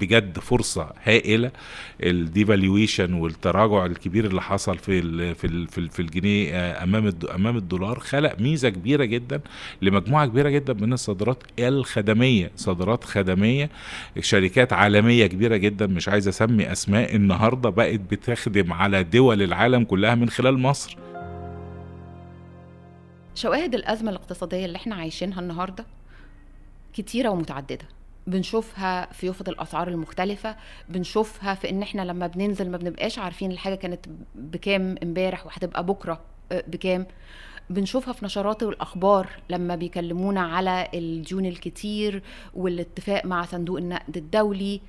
بجد فرصة هائلة. الديفالويشن والتراجع الكبير اللي حصل في في في, ال في الجنيه آه، أمام أمام الدولار خلق ميزة كبيرة جدا لمجموعة كبيرة جدا من الصادرات الخدمية صادرات خدمية شركات عالمية كبيرة جدا. مش عايز أسمي أسماء النهارده بقت بتخدم على دول العالم كلها من خلال مصر. شواهد الأزمة الاقتصادية اللي إحنا عايشينها النهاردة كتيرة ومتعددة. بنشوفها في يفط الأسعار المختلفة بنشوفها في إن إحنا لما بننزل ما بنبقاش عارفين الحاجة كانت بكام إمبارح وهتبقى بكرة آه، بكام. بنشوفها في نشرات الأخبار لما بيكلمونا على الديون الكتير والاتفاق مع صندوق النقد الدولي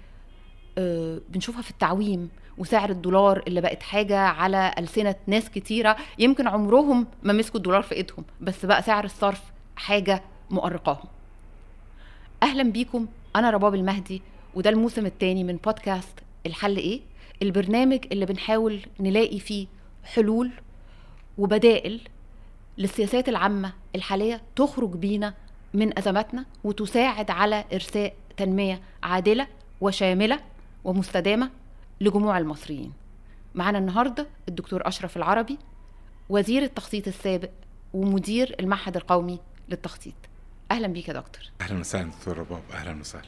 آه، بنشوفها في التعويم وسعر الدولار اللي بقت حاجة على ألسنة ناس كتيرة يمكن عمرهم ما مسكوا الدولار في إيدهم بس بقى سعر الصرف حاجة مؤرقاهم. أهلا بيكم. أنا رباب المهدي وده الموسم الثاني من بودكاست الحل إيه؟ البرنامج اللي بنحاول نلاقي فيه حلول وبدائل للسياسات العامة الحالية تخرج بينا من أزماتنا وتساعد على إرساء تنمية عادلة وشاملة ومستدامة لجموع المصريين. معنا النهاردة الدكتور أشرف العربي وزير التخطيط السابق ومدير المعهد القومي للتخطيط. أهلا بيك يا دكتور. أهلا وسهلا دكتور رباب. أهلا وسهلا.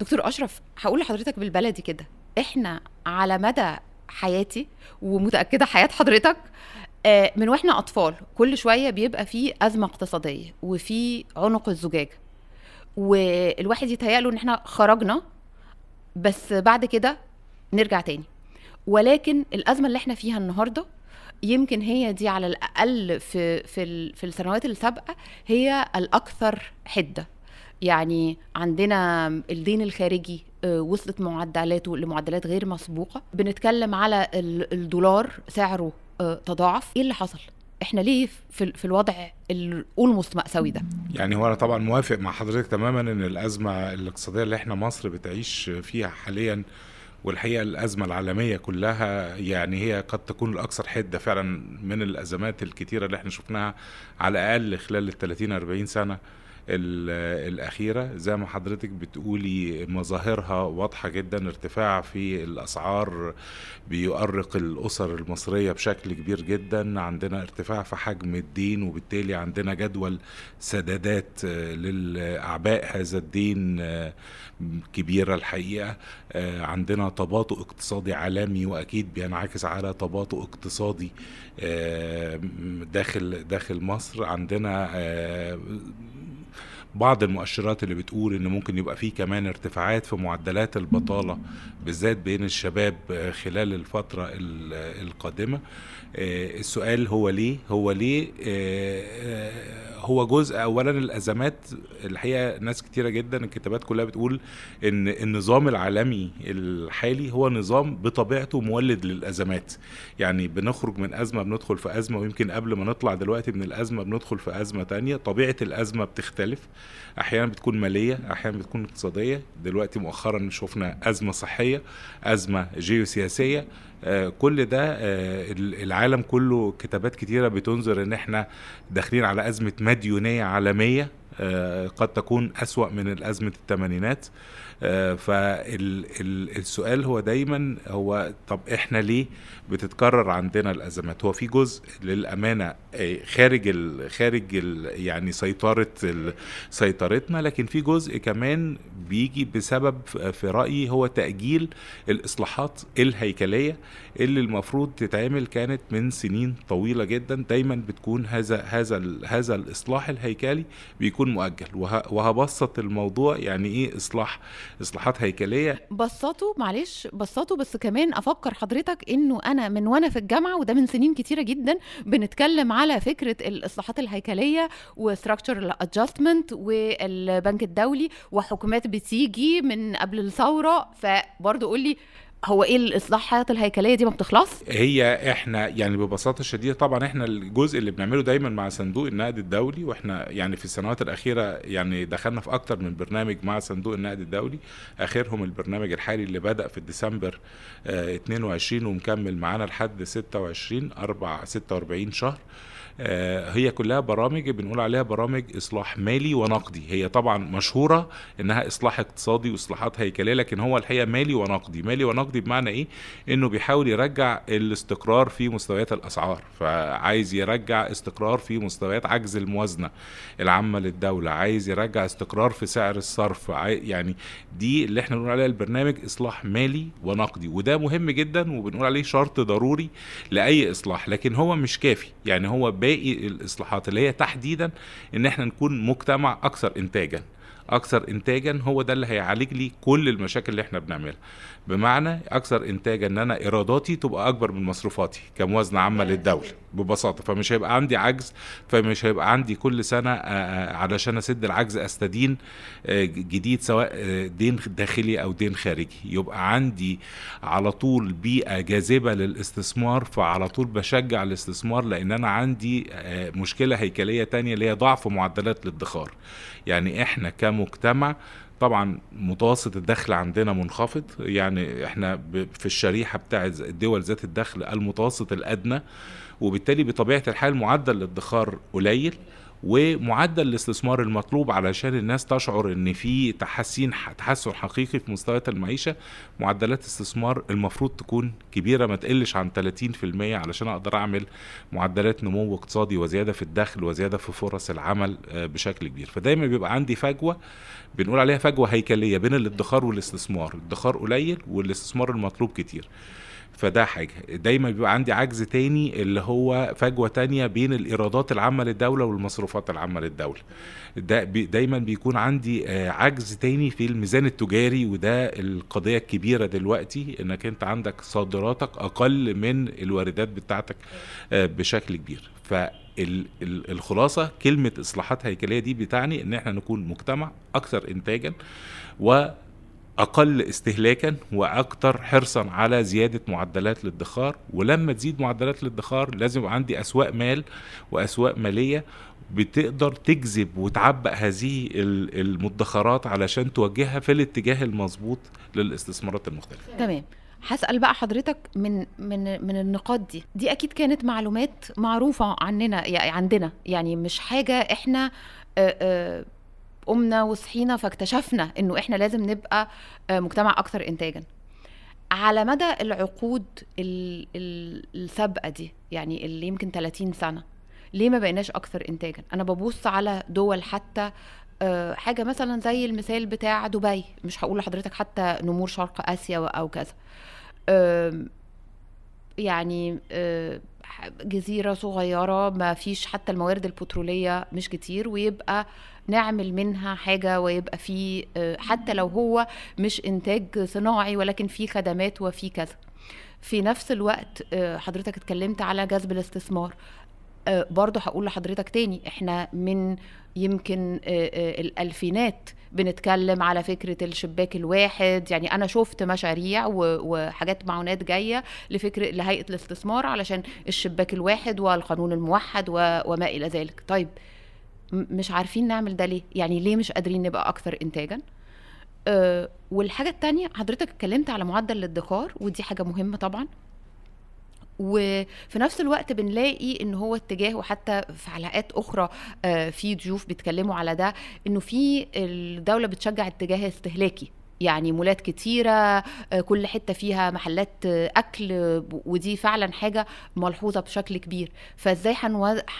دكتور أشرف هقول لحضرتك بالبلدي كده. إحنا على مدى حياتي ومتأكدة حياة حضرتك آه، من وإحنا أطفال كل شوية بيبقى فيه أزمة اقتصادية وفي عنق الزجاجة والواحد يتهيأله إن إحنا خرجنا بس بعد كده نرجع تاني. ولكن الأزمة اللي إحنا فيها النهاردة يمكن هي دي على الأقل في في في السنوات السابقة هي الأكثر حدة. يعني عندنا الدين الخارجي آه، وصلت معدلاته لمعدلات غير مسبوقة. بنتكلم على ال- الدولار سعره آه، تضاعف. إيه اللي حصل؟ إحنا ليه في, في الوضع الاولموست مأساوي ده؟ يعني هو أنا طبعا موافق مع حضرتك تماما إن الأزمة الاقتصادية اللي إحنا مصر بتعيش فيها حاليا والحقيقة الأزمة العالمية كلها يعني هي قد تكون الأكثر حدة فعلا من الأزمات الكتيرة اللي إحنا شفناها على الأقل خلال ال 30 40 سنة. الأخيرة زي ما حضرتك بتقولي مظاهرها واضحة جدا ارتفاع في الأسعار بيؤرق الأسر المصرية بشكل كبير جدا. عندنا ارتفاع في حجم الدين وبالتالي عندنا جدول سدادات آه، للأعباء هذا الدين آه، كبيرة الحقيقة. آه، عندنا تباطؤ اقتصادي عالمي وأكيد بينعكس على تباطؤ اقتصادي داخل داخل مصر. عندنا بعض المؤشرات اللي بتقول إن ممكن يبقى فيه كمان ارتفاعات في معدلات البطالة بالذات بين الشباب آه، خلال الفترة ال- القادمة. آه، السؤال هو ليه؟ هو ليه آه، آه، هو جزء اولا الأزمات الحقيقة ناس كتيرة جدا الكتابات كلها بتقول إن النظام العالمي الحالي هو نظام بطبيعته مولد للأزمات. يعني بنخرج من أزمة بندخل في أزمة ويمكن قبل ما نطلع دلوقتي من الأزمة بندخل في أزمة تانية. طبيعة الأزمة بتختلف أحيانا بتكون مالية أحيانا بتكون اقتصادية. دلوقتي مؤخرا شفنا أزمة صحية أزمة جيوسياسية. آه، كل ده آه، العالم كله كتابات كتيرة بتنظر إن إحنا داخلين على أزمة مديونية عالمية آه، قد تكون أسوأ من الأزمة الثمانينات. فالسؤال هو دايما هو طب إحنا ليه بتتكرر عندنا الأزمات. هو في جزء للأمانة آه، خارج ال خارج ال يعني سيطرة سيطرتنا لكن في جزء كمان بيجي بسبب في رأيي هو تأجيل الإصلاحات الهيكلية اللي المفروض تتعمل كانت من سنين طويلة جدا. دايما بتكون هذا هذا هذا الإصلاح الهيكلي بيكون مؤجل. وه- وهبسط الموضوع يعني إيه إصلاح إصلاحات هيكلية؟ بسطوا معلش بسطوا بس كمان أفكر حضرتك إنه أنا من وأنا في الجامعة وده من سنين كتيرة جدا بنتكلم على فكرة الإصلاحات الهيكلية و structural adjustment والبنك الدولي وحكومات بتيجي من قبل الثورة. فبرضه قول لي هو إيه الاصلاحات الهيكلية دي ما بتخلص؟ هي إحنا يعني ببساطة شديدة طبعا إحنا الجزء اللي بنعمله دايما مع صندوق النقد الدولي وإحنا يعني في السنوات الأخيرة يعني دخلنا في أكتر من برنامج مع صندوق النقد الدولي. آخرهم البرنامج الحالي اللي بدأ في ديسمبر آه 22 ومكمل معانا لحد 26 4 46 شهر. آه، هي كلها برامج بنقول عليها برامج إصلاح مالي ونقدي. هي طبعا مشهورة إنها إصلاح اقتصادي وإصلاحات هيكلية لكن هو الحقيقة مالي ونقدي. مالي ونقدي بمعنى إيه؟ إنه بيحاول يرجع الاستقرار في مستويات الأسعار. فعايز يرجع استقرار في مستويات عجز الموازنة العامة للدولة عايز يرجع استقرار في سعر الصرف. يعني دي اللي إحنا بنقول عليها البرنامج إصلاح مالي ونقدي. وده مهم جدا وبنقول عليه شرط ضروري لأي إصلاح لكن هو مش كافي. يعني هو باقي الإصلاحات اللي هي تحديدا إن إحنا نكون مجتمع أكثر انتاجا. أكثر انتاجا هو ده اللي هيعالج لي كل المشاكل اللي إحنا بنعملها. بمعنى أكثر انتاجا إن أنا إيراداتي تبقى أكبر من مصروفاتي كموازنة عامة للدولة ببساطة. فمش هيبقى عندي عجز فمش هيبقى عندي كل سنة علشان أسد العجز أستدين جديد سواء دين داخلي أو دين خارجي. يبقى عندي على طول بيئة جاذبة للاستثمار فعلى طول بشجع الاستثمار لأن أنا عندي مشكلة هيكلية تانية اللي هي ضعف معدلات الادخار. يعني إحنا كمجتمع طبعا متوسط الدخل عندنا منخفض. يعني إحنا في الشريحة بتاعة الدول ذات الدخل المتوسط الأدنى وبالتالي بطبيعة الحال معدل الادخار قليل. ومعدل الاستثمار المطلوب علشان الناس تشعر إن في تحسين تحسن حقيقي في مستويات المعيشة. معدلات استثمار المفروض تكون كبيرة ما تقلش عن 30% علشان أقدر أعمل معدلات نمو اقتصادي وزيادة في الدخل وزيادة في فرص العمل آه، بشكل كبير. فدايما بيبقى عندي فجوة بنقول عليها فجوة هيكلية بين الادخار والاستثمار. الادخار قليل والاستثمار المطلوب كتير. فده حاجة. دايما بيبقى عندي عجز تاني اللي هو فجوة تانية بين الإيرادات العامة للدولة والمصروفات العامة للدولة. ده بي دايما بيكون عندي آه، عجز تاني في الميزان التجاري وده القضية الكبيرة دلوقتي إنك أنت عندك صادراتك أقل من الواردات بتاعتك آه، بشكل كبير. فالخلاصة كلمة إصلاحات هيكلية دي بتعني إن إحنا نكون مجتمع أكثر انتاجا و أقل استهلاكا وأكثر حرصا على زيادة معدلات الادخار. ولما تزيد معدلات الادخار لازم يبقى عندي أسواق مال وأسواق مالية بتقدر تجذب وتعبأ هذه ال- المدخرات علشان توجهها في الاتجاه المظبوط للاستثمارات المختلفة. تمام. هسأل بقى حضرتك من من من النقاط دي. دي أكيد كانت معلومات معروفة عننا يعني عندنا. يعني مش حاجة إحنا قمنا وصحينا فاكتشفنا إنه إحنا لازم نبقى آه، مجتمع أكثر انتاجا. على مدى العقود ال- ال- السابقة دي يعني اللي يمكن 30 سنة ليه ما بقيناش أكثر انتاجا؟ أنا ببص على دول حتى آه، حاجة مثلا زي المثال بتاع دبي مش هقول لحضرتك حتى نمور شرق آسيا و- أو كذا. يعني آه، جزيرة صغيرة ما فيش حتى الموارد البترولية مش كتير ويبقى نعمل منها حاجة ويبقى في آه، حتى لو هو مش إنتاج صناعي ولكن في خدمات وفي كذا. في نفس الوقت آه، حضرتك اتكلمت على جذب الاستثمار. آه، برضه هقول لحضرتك تاني إحنا من يمكن الألفينات بنتكلم على فكرة الشباك الواحد. يعني أنا شفت مشاريع وحاجات معونات جاية لفكرة لهيئة الاستثمار علشان الشباك الواحد والقانون الموحد وما إلى ذلك. طيب مش عارفين نعمل ده ليه؟ يعني ليه مش قادرين نبقى أكثر إنتاجا؟ أه والحاجة التانية حضرتك اتكلمت على معدل الادخار ودي حاجة مهمة طبعا. وفي نفس الوقت بنلاقي إن هو اتجاه وحتى في حلقات أخرى آه، في ضيوف بيتكلموا على ده إنه في الدولة بتشجع اتجاه استهلاكي. يعني مولات كتيرة آه، كل حتة فيها محلات آه، أكل ودي فعلا حاجة ملحوظة بشكل كبير. فإزاي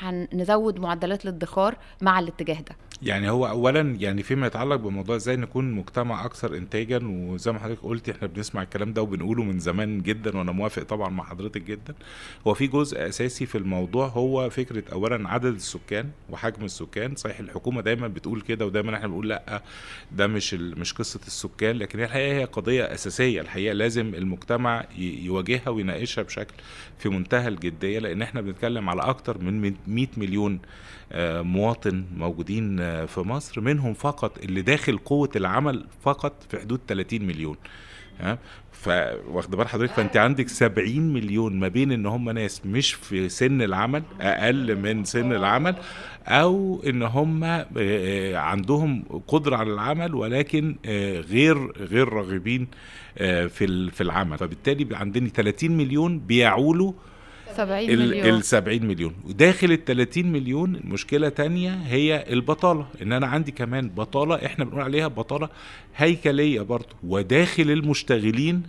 هنزود معدلات الادخار مع الاتجاه ده؟ يعني هو اولا يعني فيما يتعلق بموضوع إزاي نكون مجتمع أكثر انتاجا وزي ما حضرتك قلت إحنا بنسمع الكلام ده وبنقوله من زمان جدا وأنا موافق طبعا مع حضرتك جدا. هو في جزء أساسي في الموضوع هو فكرة اولا عدد السكان وحجم السكان. صحيح الحكومة دايما بتقول كده ودايما إحنا بنقول لأ ده مش مش قصة السكان. لكن الحقيقة هي قضية أساسية الحقيقة لازم المجتمع يواجهها ويناقشها بشكل في منتهى الجدية لأن إحنا بنتكلم على أكتر من 100 مليون مواطن موجودين آه، في مصر منهم فقط اللي داخل قوة العمل فقط في حدود 30 مليون. فواخد بال حضرتك؟ فأنت عندك 70 مليون ما بين إن هم ناس مش في سن العمل أقل من سن العمل أو إن هم آه، آه، عندهم قدرة على العمل ولكن غير غير راغبين في في العمل. فبالتالي عندنا 30 مليون بيعولوا 70 ال مليون. ال 70 مليون. وداخل ال 30 مليون مشكلة تانية هي البطالة. إن أنا عندي كمان بطالة إحنا بنقول عليها بطالة هيكلية برضه. وداخل المشتغلين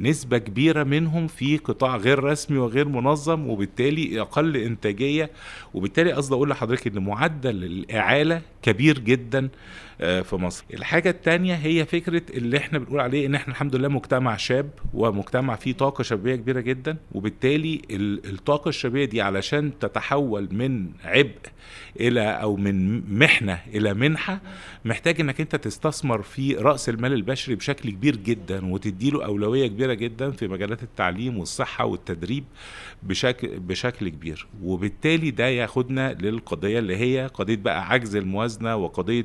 نسبة كبيرة منهم في قطاع غير رسمي وغير منظم وبالتالي أقل إنتاجية. وبالتالي قصدي أقول لحضرتك إن معدل الإعالة كبير جدا آه، في مصر. الحاجة التانية هي فكرة اللي إحنا بنقول عليه إن إحنا الحمد لله مجتمع شاب ومجتمع فيه طاقة شبابية كبيرة جدا. وبالتالي ال- الطاقة الشبابية دي علشان تتحول من عبء إلى أو من محنة إلى منحة محتاج إنك أنت تستثمر في رأس المال البشري بشكل كبير جدا وتديله أولوية كبيرة جدا في مجالات التعليم والصحة والتدريب بشكل بشكل كبير. وبالتالي ده ياخدنا للقضية اللي هي قضية بقى عجز الموازنة وقضية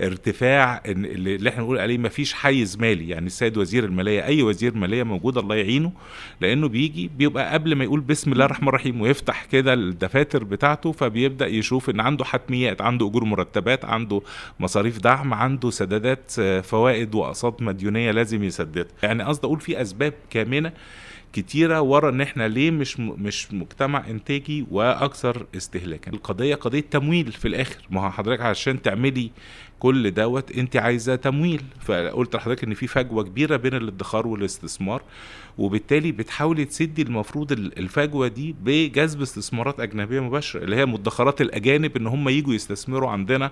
ارتفاع اللي إحنا بنقول عليه مفيش حيز مالي. يعني السيد وزير المالية أي وزير مالية موجود الله يعينه لأنه بيجي بيبقى قبل ما يقول بسم الله الرحمن الرحيم ويفتح كده الدفاتر بتاعته فبيبدأ يشوف إن عنده حتميات عنده أجور مرتبات عنده مصاريف دعم عنده سدادات آه، فوائد وأقساط مديونية لازم يسددها. يعني قصدي أقول في أسباب كامنة كتيرة ورا إن إحنا ليه مش مش مجتمع إنتاجي وأكثر استهلاكا. القضية قضية تمويل في الآخر. ما حضرتك عشان تعملي كل دوت انت عايزة تمويل. فقلت لحضرتك ان في فجوة كبيرة بين الادخار والاستثمار وبالتالي بتحاولي تسدي المفروض ال- الفجوة دي بجذب استثمارات أجنبية مباشرة اللي هي مدخرات الأجانب إن هم يجوا يستثمروا عندنا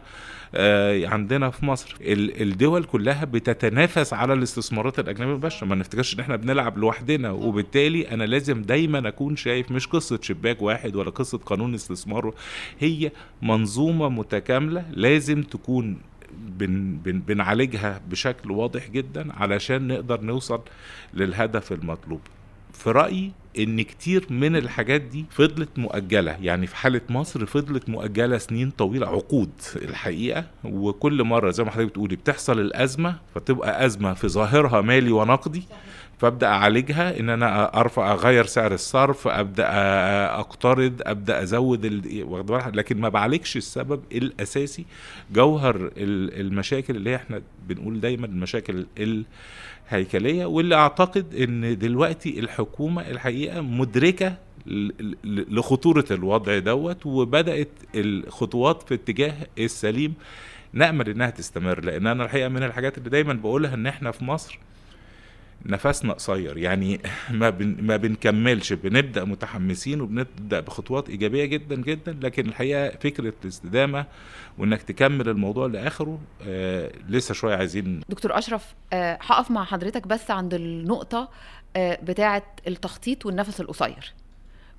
آه، عندنا في مصر. ال- الدول كلها بتتنافس على الاستثمارات الأجنبية المباشره ما نفتكرش إن إحنا بنلعب لوحدنا. وبالتالي أنا لازم دايما أكون شايف مش قصة شباك واحد ولا قصة قانون استثمار هي منظومة متكاملة لازم تكون بن بن بنعالجها بشكل واضح جدا علشان نقدر نوصل للهدف المطلوب. في رأيي إن كتير من الحاجات دي فضلت مؤجلة. يعني في حالة مصر فضلت مؤجلة سنين طويلة عقود الحقيقة. وكل مرة زي ما حضرتك بتقولي بتحصل الأزمة فتبقى أزمة في ظاهرها مالي ونقدي. فابدأ أعالجها إن أنا أرفع أغير سعر الصرف أبدأ أقترض أبدأ أزود ال... لكن ما بعالجش السبب الأساسي جوهر ال- المشاكل اللي إحنا بنقول دايما المشاكل الهيكلية واللي أعتقد إن دلوقتي الحكومة الحقيقة مدركة لخطورة الوضع دوت وبدأت الخطوات في اتجاه السليم نأمل إنها تستمر لأن أنا الحقيقة من الحاجات اللي دايما بقولها إن إحنا في مصر نفسنا قصير. يعني ما بن ما بنكملش. بنبدأ متحمسين وبنبدأ بخطوات إيجابية جدا جدا لكن الحقيقة فكرة الاستدامة وإنك تكمل الموضوع لآخره آه لسه شوية عايزين دكتور أشرف آه، هقف مع حضرتك بس عند النقطة آه، بتاعة التخطيط والنفس القصير.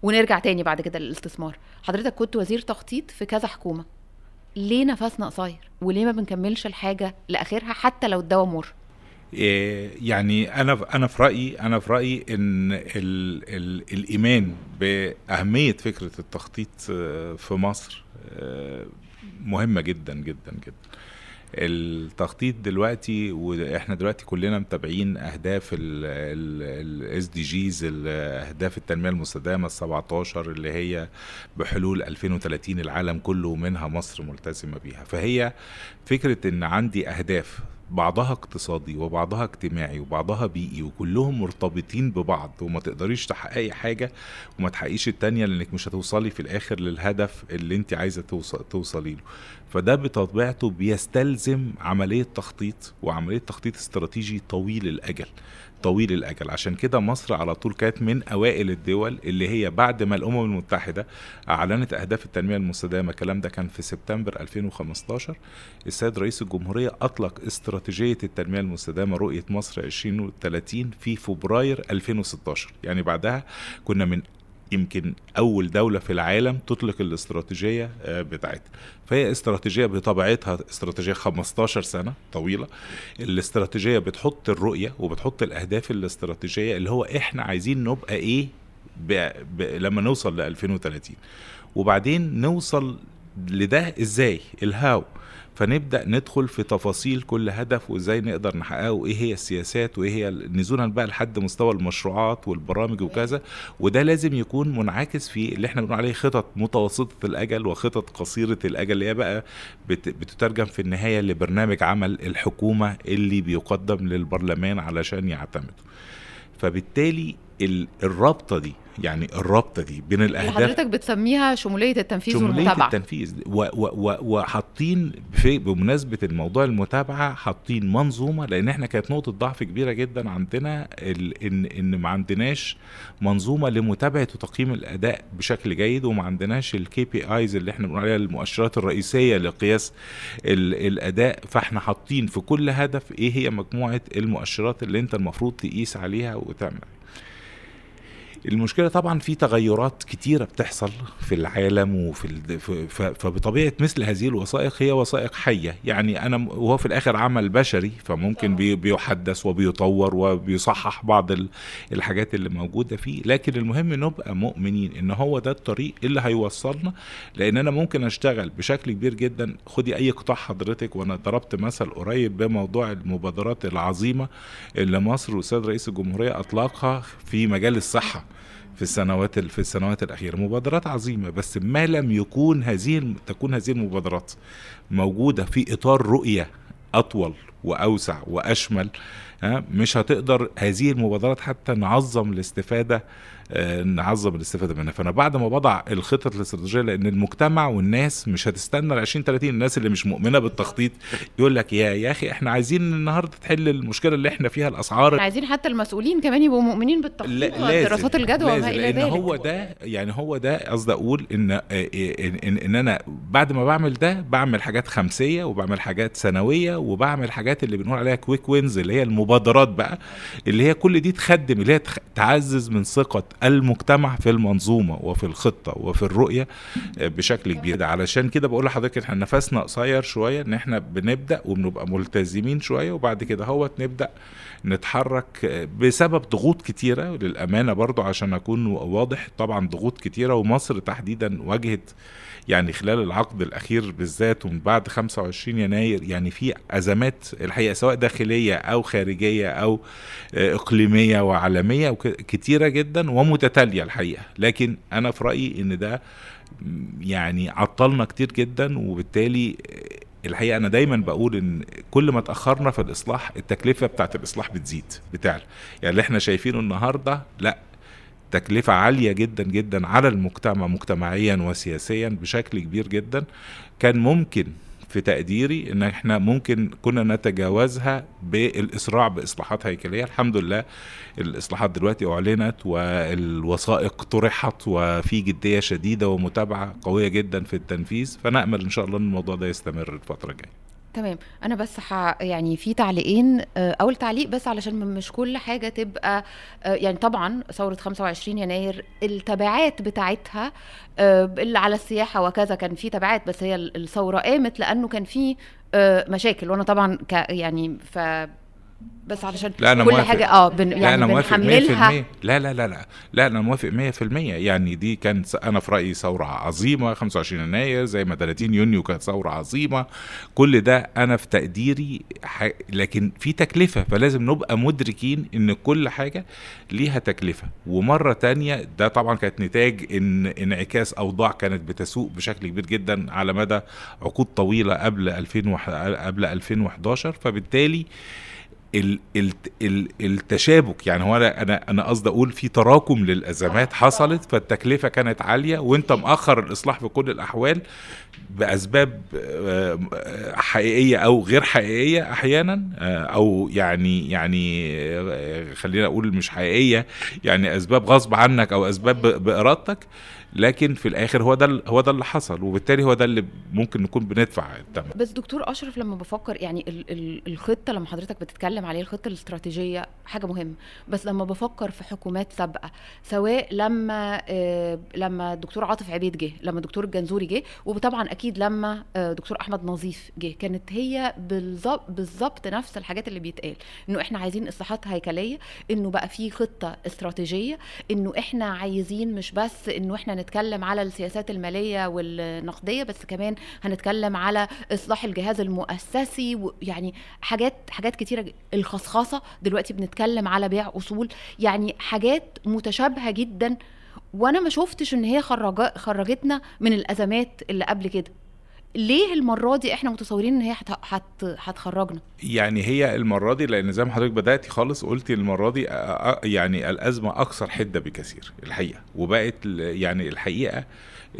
ونرجع تاني بعد كده للاستثمار. حضرتك كنت وزير تخطيط في كذا حكومة. ليه نفسنا قصير؟ وليه ما بنكملش الحاجة لآخرها حتى لو الدواء مر؟ يعني أنا أنا في رأيي أنا في رأيي إن ال ال الإيمان بأهمية فكرة التخطيط آه، في مصر آه، مهمة جدا جدا جدا. التخطيط دلوقتي وإحنا دلوقتي كلنا متابعين أهداف الاس دي جيز اهداف التنمية المستدامة ال 17 اللي هي بحلول 2030 العالم كله ومنها مصر ملتزمة بيها. فهي فكرة إن عندي أهداف بعضها اقتصادي وبعضها اجتماعي وبعضها بيئي وكلهم مرتبطين ببعض وما تقدريش تحققي حاجة وما تحققيش التانية لأنك مش هتوصلي في الآخر للهدف اللي أنت عايزة توصل توصلي له. فده بطبيعته بيستلزم عملية تخطيط وعملية تخطيط استراتيجي طويل الأجل. طويل الأجل. عشان كده مصر على طول كانت من أوائل الدول اللي هي بعد ما الأمم المتحدة أعلنت أهداف التنمية المستدامة. الكلام ده كان في سبتمبر 2015 السيد رئيس الجمهورية أطلق استراتيجية التنمية المستدامة رؤية مصر 2030 في فبراير 2016 يعني بعدها كنا من يمكن أول دولة في العالم تطلق الاستراتيجية آه، بتاعتها. فهي استراتيجية بطبيعتها استراتيجية 15 سنة طويلة. الاستراتيجية بتحط الرؤية وبتحط الأهداف الاستراتيجية اللي هو إحنا عايزين نبقى إيه ب... ب... لما نوصل ل 2030 وبعدين نوصل لده إزاي؟ الهاو. فنبدأ ندخل في تفاصيل كل هدف وإزاي نقدر نحققه وإيه هي السياسات وإيه هي نزولا بقى لحد مستوى المشروعات والبرامج وكذا. وده لازم يكون منعكس في اللي إحنا بنقول عليه خطط متوسطة الأجل وخطط قصيرة الأجل اللي هي بقى بت- بتترجم في النهاية لبرنامج عمل الحكومة اللي بيقدم للبرلمان علشان يعتمدوا فبالتالي ال- الرابطة دي يعني الرابطة دي بين الأهداف حضرتك بتسميها شمولية التنفيذ شمولية والمتابعة. التنفيذ. و- و- وحاطين في بمناسبة الموضوع المتابعة حاطين منظومة لأن إحنا كانت نقطة ضعف كبيرة جدا عندنا إن إن ما عندناش منظومة لمتابعة وتقييم الأداء بشكل جيد وما عندناش ال KPIs اللي إحنا بنقول عليها المؤشرات الرئيسية لقياس ال- الأداء. فإحنا حاطين في كل هدف إيه هي مجموعة المؤشرات اللي أنت المفروض تقيس عليها وتعمل. المشكلة طبعا في تغيرات كتيرة بتحصل في العالم وفي ال... فبطبيعة مثل هذه الوثائق هي وثائق حية. يعني أنا وهو في الآخر عمل بشري فممكن بي... بيحدث وبيطور وبيصحح بعض ال... الحاجات اللي موجودة فيه. لكن المهم نبقى مؤمنين إن هو ده الطريق اللي هيوصلنا لأن أنا ممكن أشتغل بشكل كبير جدا. خدي أي قطاع حضرتك وأنا ضربت مثل قريب بموضوع المبادرات العظيمة اللي مصر والسيد رئيس الجمهورية أطلقها في مجال الصحة. في السنوات في السنوات الأخيرة. مبادرات عظيمة بس ما لم يكون هذه تكون هذه المبادرات موجودة في إطار رؤية أطول وأوسع وأشمل مش هتقدر هذه المبادرات حتى نعظم الاستفادة نعظم الاستفادة منها. فأنا بعد ما بضع الخطط الاستراتيجية لأن المجتمع والناس مش هتستنى ال 20 30 الناس اللي مش مؤمنة بالتخطيط يقول لك يا يا أخي إحنا عايزين النهارده تحل المشكلة اللي إحنا فيها الأسعار. عايزين حتى المسؤولين كمان يبقوا مؤمنين بالتخطيط ودراسات الجدوى وما إلى لأن ذلك. هو ده يعني هو ده قصدي أقول إن آه، إن, إن, إن أنا بعد ما بعمل ده بعمل حاجات خمسية وبعمل حاجات سنوية وبعمل حاجات اللي بنقول عليها كويك وينز اللي هي المبادرات بقى اللي هي كل دي تخدم اللي هي تعزز من ثقة المجتمع في المنظومة وفي الخطة وفي الرؤية آه، بشكل كبير. علشان كده بقول لحضرتك إحنا نفسنا قصير شوية إن إحنا بنبدأ وبنبقى ملتزمين شوية وبعد كده هوت نبدأ نتحرك بسبب ضغوط كتيرة للأمانة برضو عشان أكون واضح. طبعا ضغوط كتيرة ومصر تحديدا واجهت يعني خلال العقد الأخير بالذات ومن بعد 25 يناير يعني في أزمات الحقيقة سواء داخلية أو خارجية أو إقليمية وعالمية كتيرة جدا ومتتالية الحقيقة. لكن أنا في رأيي إن ده يعني عطلنا كتير جدا وبالتالي الحقيقة أنا دايما بقول إن كل ما اتأخرنا في الإصلاح التكلفة بتاعت الإصلاح بتزيد بتعلى. يعني اللي إحنا شايفينه النهارده لا تكلفة عالية جدا جدا على المجتمع مجتمعيا وسياسيا بشكل كبير جدا. كان ممكن في تقديري إن إحنا ممكن كنا نتجاوزها بالإسراع بإصلاحات هيكلية. الحمد لله الإصلاحات دلوقتي أعلنت والوثائق طرحت وفي جدية شديدة ومتابعة قوية جدا في التنفيذ فنأمل إن شاء الله إن الموضوع ده يستمر الفترة الجاية. تمام. أنا بس ح... يعني في تعليقين آه، أول تعليق بس علشان مش كل حاجة تبقى آه، يعني طبعا ثورة 25 يناير التبعات بتاعتها آه، اللي على السياحة وكذا كان في تبعات بس هي ال- الثورة قامت لأنه كان في مشاكل. وأنا طبعا ك يعني ف بس علشان لا أنا كل موافق. حاجة آه بن لا يعني أنا موافق 100% بنحملها لا لا لا لا لا أنا موافق 100% يعني دي كانت أنا في رأيي ثورة عظيمة 25 يناير زي ما 30 يونيو كانت ثورة عظيمة. كل ده أنا في تقديري ح... لكن في تكلفة فلازم نبقى مدركين إن كل حاجة ليها تكلفة. ومرة تانية ده طبعا كانت نتاج ان انعكاس أوضاع كانت بتسوء بشكل كبير جدا على مدى عقود طويلة قبل 2000 وح... قبل 2011 فبالتالي ال ال ال التشابك. يعني هو أنا أنا أنا قصدي أقول في تراكم للأزمات حصلت فالتكلفة كانت عالية وأنت مأخر الإصلاح في كل الأحوال بأسباب آه، آه، حقيقية أو غير حقيقية أحيانا آه، أو يعني يعني آه، خلينا أقول مش حقيقية يعني أسباب غصب عنك أو أسباب بإرادتك. لكن في الآخر هو ده هو ده اللي حصل وبالتالي هو ده اللي ممكن نكون بندفع الثمن بس دكتور أشرف لما بفكر يعني ال ال الخطة لما حضرتك بتتكلم عليه الخطة الاستراتيجية حاجة مهمة بس لما بفكر في حكومات سابقة سواء لما آه لما الدكتور عاطف عبيد جه لما الدكتور الجنزوري جه وطبعا طبعا أكيد لما آه، دكتور أحمد نظيف جه كانت هي بالظبط بالظبط نفس الحاجات اللي بيتقال إنه إحنا عايزين إصلاحات هيكلية إنه بقى في خطة استراتيجية إنه إحنا عايزين مش بس إنه إحنا نتكلم على السياسات المالية والنقدية بس كمان هنتكلم على إصلاح الجهاز المؤسسي ويعني حاجات حاجات كتيرة الخصخصه دلوقتي بنتكلم على بيع أصول. يعني حاجات متشابهة جدا وأنا ما شفتش إن هي خرج خرجتنا من الأزمات اللي قبل كده. ليه المرة دي إحنا متصورين ان هي هت- هت- هتخرجنا؟ يعني هي المرة دي لأن زي ما حضرتك بدأتي خالص قلتي المرة دي يعني الأزمة أكثر حدة بكثير الحقيقة. وبقت يعني الحقيقة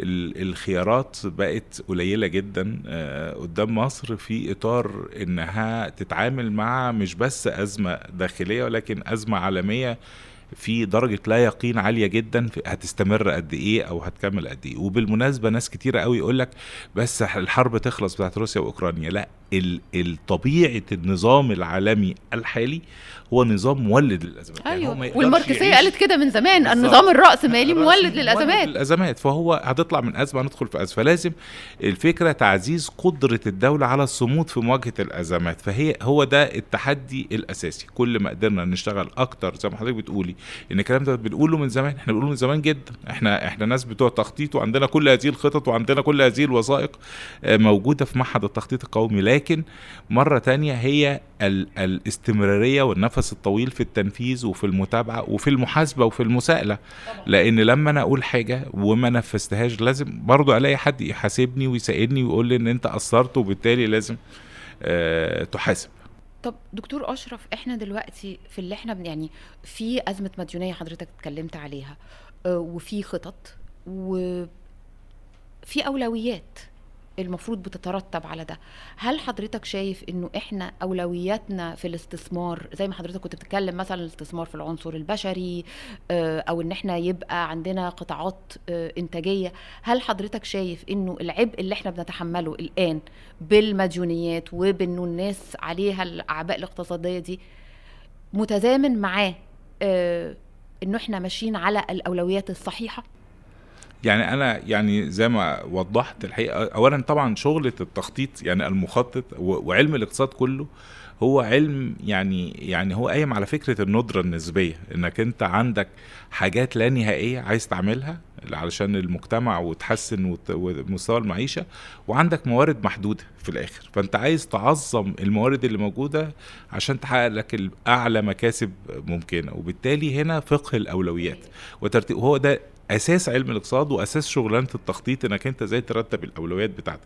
ال- الخيارات بقت قليلة جدا قدام مصر في إطار إنها تتعامل مع مش بس أزمة داخلية ولكن أزمة عالمية في درجة لا يقين عالية جدا هتستمر قد إيه أو هتكمل قد إيه. وبالمناسبة ناس كتيرة قوي يقول لك بس الحرب تخلص بتاعت روسيا وأوكرانيا. لا ال- ال- طبيعة النظام العالمي الحالي هو نظام مولد للأزمات. يعني أيوه. يقدرش والماركسية قالت كده من زمان. النظام الراسمالي مولد للأزمات. للأزمات. فهو هتطلع من أزمة ندخل في أزمة. فلازم الفكرة تعزيز قدرة الدولة على الصمود في مواجهة الأزمات. فهي هو ده التحدي الأساسي. كل ما قدرنا نشتغل أكتر زي ما حضرتك بتقولي إن الكلام ده بنقوله من زمان إحنا بنقوله من زمان جدا. إحنا إحنا ناس بتوع تخطيط وعندنا كل هذه الخطط وعندنا كل هذه الوثائق آه، موجودة في معهد التخطيط القومي. لكن مرة تانية هي ال- الاستمرارية والنفس الطويل في التنفيذ وفي المتابعة وفي المحاسبة وفي المساءلة. لأن لما أنا أقول حاجة وما نفذتهاش لازم برضو ألاقي حد يحاسبني ويساعدني ويقول لي إن أنت قصرت وبالتالي لازم آه تحاسب. طب دكتور أشرف إحنا دلوقتي في اللي إحنا يعني في أزمة مديونية حضرتك اتكلمت عليها آه، وفي خطط وفي أولويات. المفروض بتترتب على ده. هل حضرتك شايف إنه إحنا أولوياتنا في الاستثمار زي ما حضرتك كنت بتتكلم مثلا الاستثمار في العنصر البشري آه، أو إن إحنا يبقى عندنا قطاعات آه، إنتاجية هل حضرتك شايف إنه العبء اللي إحنا بنتحمله الآن بالمديونيات وبإنه الناس عليها الأعباء الاقتصادية دي متزامن معاه آه، إنه إحنا ماشيين على الأولويات الصحيحة؟ يعني أنا يعني زي ما وضحت الحقيقة اولا طبعا شغلة التخطيط يعني المخطط وعلم الاقتصاد كله هو علم يعني يعني هو قايم على فكرة الندرة النسبية إنك أنت عندك حاجات لا نهائية عايز تعملها علشان المجتمع وتحسن وت- ومستوى المعيشة وعندك موارد محدودة في الآخر. فأنت عايز تعظم الموارد اللي موجودة عشان تحقق لك اعلى مكاسب ممكنة وبالتالي هنا فقه الأولويات وترتيب وهو ده أساس علم الاقتصاد وأساس شغلانة التخطيط إنك أنت إزاي ترتب الأولويات بتاعتك.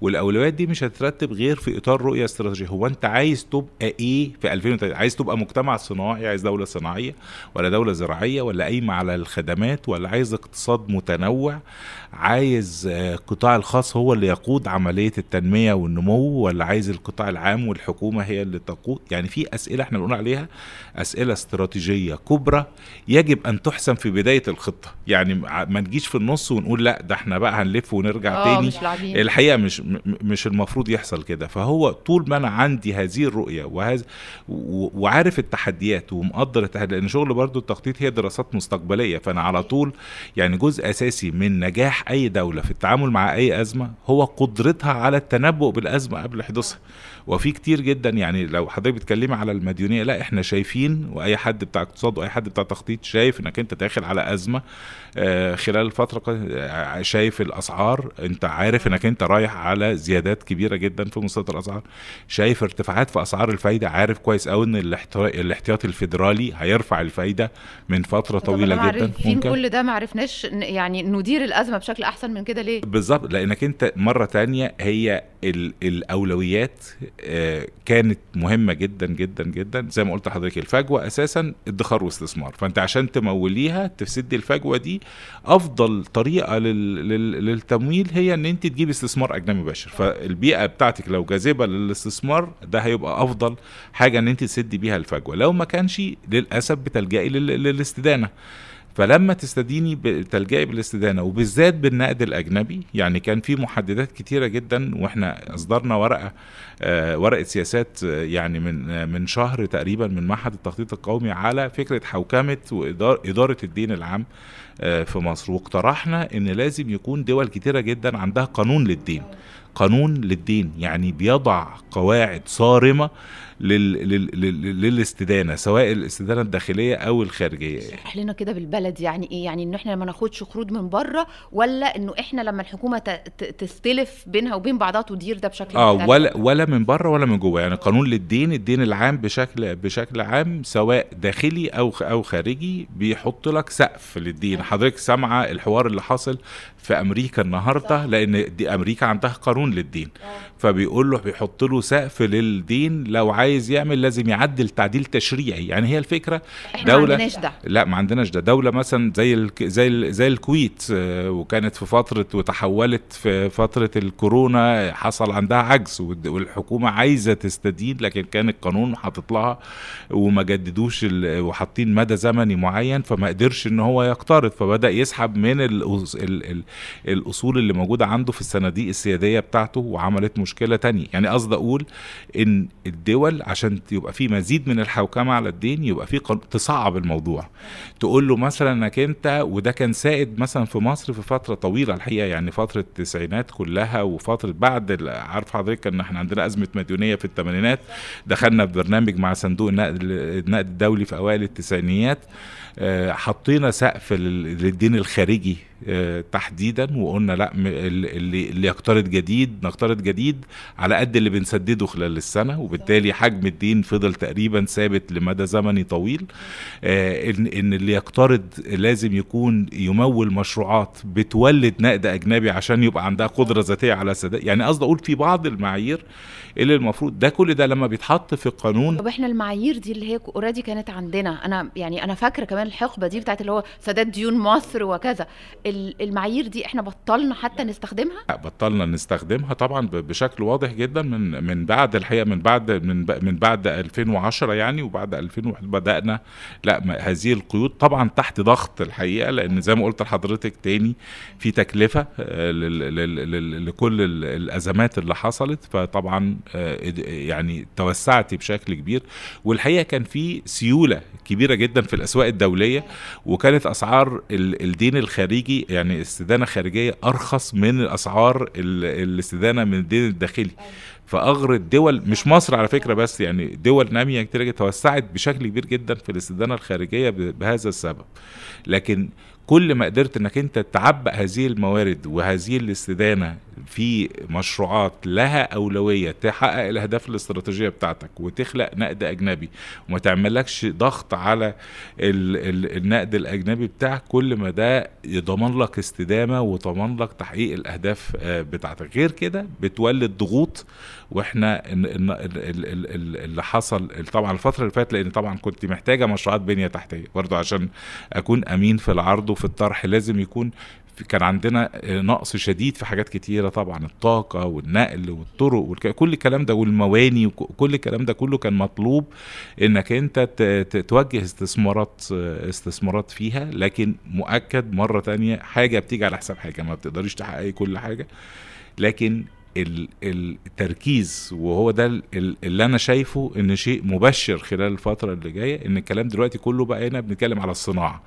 والأولويات دي مش هترتب غير في إطار رؤية استراتيجية. هو أنت عايز تبقى إيه في 2030 عايز تبقى مجتمع صناعي؟ عايز دولة صناعية ولا دولة زراعية ولا قايمه على الخدمات ولا عايز اقتصاد متنوع؟ عايز آه، القطاع الخاص هو اللي يقود عملية التنمية والنمو ولا عايز القطاع العام والحكومة هي اللي تقود؟ يعني في أسئلة إحنا بنقول عليها أسئلة استراتيجية كبرى يجب أن تحسم في بداية الخطة. يعني ما نجيش في النص ونقول لا ده إحنا بقى هنلف ونرجع آه تاني. مش الحقيقة مش مش المفروض يحصل كده. فهو طول ما أنا عندي هذه الرؤية وهذا وعارف التحديات ومقدر التحديات لأن شغل برضو التخطيط هي دراسات مستقبلية. فأنا على طول يعني جزء أساسي من نجاح أي دولة في التعامل مع أي أزمة هو قدرتها على التنبؤ بالأزمة قبل حدوثها. وفي كتير جدا يعني لو حضرتك بتتكلمي على المديونية لا إحنا شايفين وأي حد بتاع اقتصاد وأي حد بتاع تخطيط شايف إنك أنت داخل على أزمة آه، خلال الفترة آه، شايف الأسعار أنت عارف إنك أنت رايح على زيادات كبيرة جدا في مستوى الأسعار شايف ارتفاعات في أسعار الفايدة عارف كويس قوي إن الاحتياطي الفيدرالي هيرفع الفيده من فترة طويلة جدا عارفين كل ده ما عرفناش يعني ندير الأزمة بشكل أحسن من كده ليه؟ بالظبط لأنك أنت مرة تانية هي ال الأولويات كانت مهمة جدا جدا جدا. زي ما قلت لحضرتك الفجوة أساسا ادخار واستثمار. فأنت عشان تموليها تسد الفجوة دي أفضل طريقة لل لل للتمويل هي إن أنت تجيب استثمار أجنبي مباشر فالبيئة بتاعتك لو جاذبة للاستثمار ده هيبقى أفضل حاجة إن أنت تسدي بيها الفجوة. لو ما كانش للأسف بتلجئي لل- للاستدانة. فلما تستديني بتلجئي بالاستدانة وبالذات بالنقد الأجنبي يعني كان في محددات كتيرة جدا وإحنا أصدرنا ورقة آه، ورقة سياسات آه، يعني من آه، من شهر تقريبا من معهد التخطيط القومي على فكرة حوكمة واداره الدين العام في مصر. واقترحنا إن لازم يكون دول كتيرة جدا عندها قانون للدين. قانون للدين يعني بيضع قواعد صارمة لل... لل... لل... للاستدانة سواء الاستدانة الداخلية أو الخارجية. اشرح لنا كده بالبلد يعني إيه؟ يعني إن إحنا ما ناخدش قروض من بره ولا إنه إحنا لما الحكومة ت... ت- تستلف بينها وبين بعضها تدير ده بشكل آه؟ ولا ولا من بره ولا من جوه. يعني قانون للدين الدين العام بشكل بشكل عام سواء داخلي أو أو خارجي بيحط لك سقف للدين. حضرتك سامعة الحوار اللي حاصل في أمريكا النهارده لأن دي أمريكا عندها قانون للدين. فبيقول له بيحط له سقف للدين لو عايز يعمل لازم يعدل تعديل تشريعي. يعني هي الفكرة إحنا دولة- ما عندناش ده. لا ما عندناش ده. دولة مثلا زي الك... زي ال... زي الكويت آه، وكانت في فترة وتحولت في فترة الكورونا حصل عندها عجز والحكومة عايزة تستدين لكن كان القانون حاطط لها وما جددوش ال... وحاطين مدى زمني معين فما قدرش إن هو يقترض. فبدأ يسحب من. ال... ال... الأصول اللي موجودة عنده في الصناديق السيادية بتاعته وعملت مشكلة تانية. يعني قصدي أقول إن الدول عشان يبقى في مزيد من الحوكمة على الدين يبقى في تصعب الموضوع. تقول له مثلا إنك أنت وده كان سائد مثلا في مصر في فترة طويلة الحقيقة يعني فترة التسعينات كلها وفترة بعد عارف حضرتك إن إحنا عندنا أزمة مديونية في الثمانينات دخلنا ببرنامج مع صندوق النقد الدولي في أوائل التسعينيات. حطينا سقف لل- للدين الخارجي آه، تحديدا وقلنا لا اللي اللي يقترض جديد نقترض جديد على قد اللي بنسدده خلال السنة وبالتالي حجم الدين فضل تقريبا ثابت لمدى زمني طويل. آه، ان إن اللي يقترض لازم يكون يمول مشروعات بتولد نقد أجنبي عشان يبقى عندها قدرة ذاتية على سداد يعني قصدي أقول في بعض المعايير اللي المفروض ده كل ده لما بيتحط في القانون طب إحنا المعايير دي اللي هي اوريدي كانت عندنا أنا يعني أنا فاكرة كمان الحقبة دي بتاعت اللي هو سداد ديون مصر وكذا ال- المعايير دي إحنا بطلنا حتى نستخدمها؟ بطلنا نستخدمها طبعا بشكل واضح جدا من من بعد الحقيقة من بعد من من بعد 2010 يعني وبعد 2001 بدأنا لا هذه القيود طبعا تحت ضغط الحقيقة لأن زي ما قلت لحضرتك تاني في تكلفة آه، لكل ال- الأزمات اللي حصلت فطبعا يعني توسعت بشكل كبير. والحقيقة كان في سيولة كبيرة جدا في الأسواق الدولية وكانت أسعار ال- الدين الخارجي يعني استدانة خارجية أرخص من اسعار ال- الاستدانة من الدين الداخلي. فاغرت دول مش مصر على فكرة بس يعني دول نامية كتير توسعت بشكل كبير جدا في الاستدانة الخارجية بهذا السبب. لكن كل ما قدرت إنك أنت تعبأ هذه الموارد وهذه الاستدانة في مشروعات لها أولوية تحقق الأهداف الاستراتيجية بتاعتك وتخلق نقد أجنبي وما تعملكش ضغط على ال ال النقد الأجنبي بتاعك كل ما ده يضمن لك استدامة وضمن لك تحقيق الأهداف آه، بتاعتك. غير كده بتولد ضغوط وإحنا اللي حصل طبعا الفترة اللي فاتت لأن طبعا كنت محتاجة مشروعات بنية تحتية برضو عشان أكون أمين في العرض وفي الطرح لازم يكون في- كان عندنا نقص شديد في حاجات كتيرة طبعا الطاقة والنقل والطرق والك... كل الكلام ده والمواني وكل الكلام ده كله كان مطلوب إنك أنت ت... توجه استثمارات استثمارات فيها لكن مؤكد مرة تانية حاجة بتيجي على حساب حاجة ما بتقدريش تحققي كل حاجة لكن التركيز وهو ده ال- ال- اللي أنا شايفه إن شيء مبشر خلال الفترة اللي جاية إن الكلام دلوقتي كله بقينا بنتكلم على الصناعة.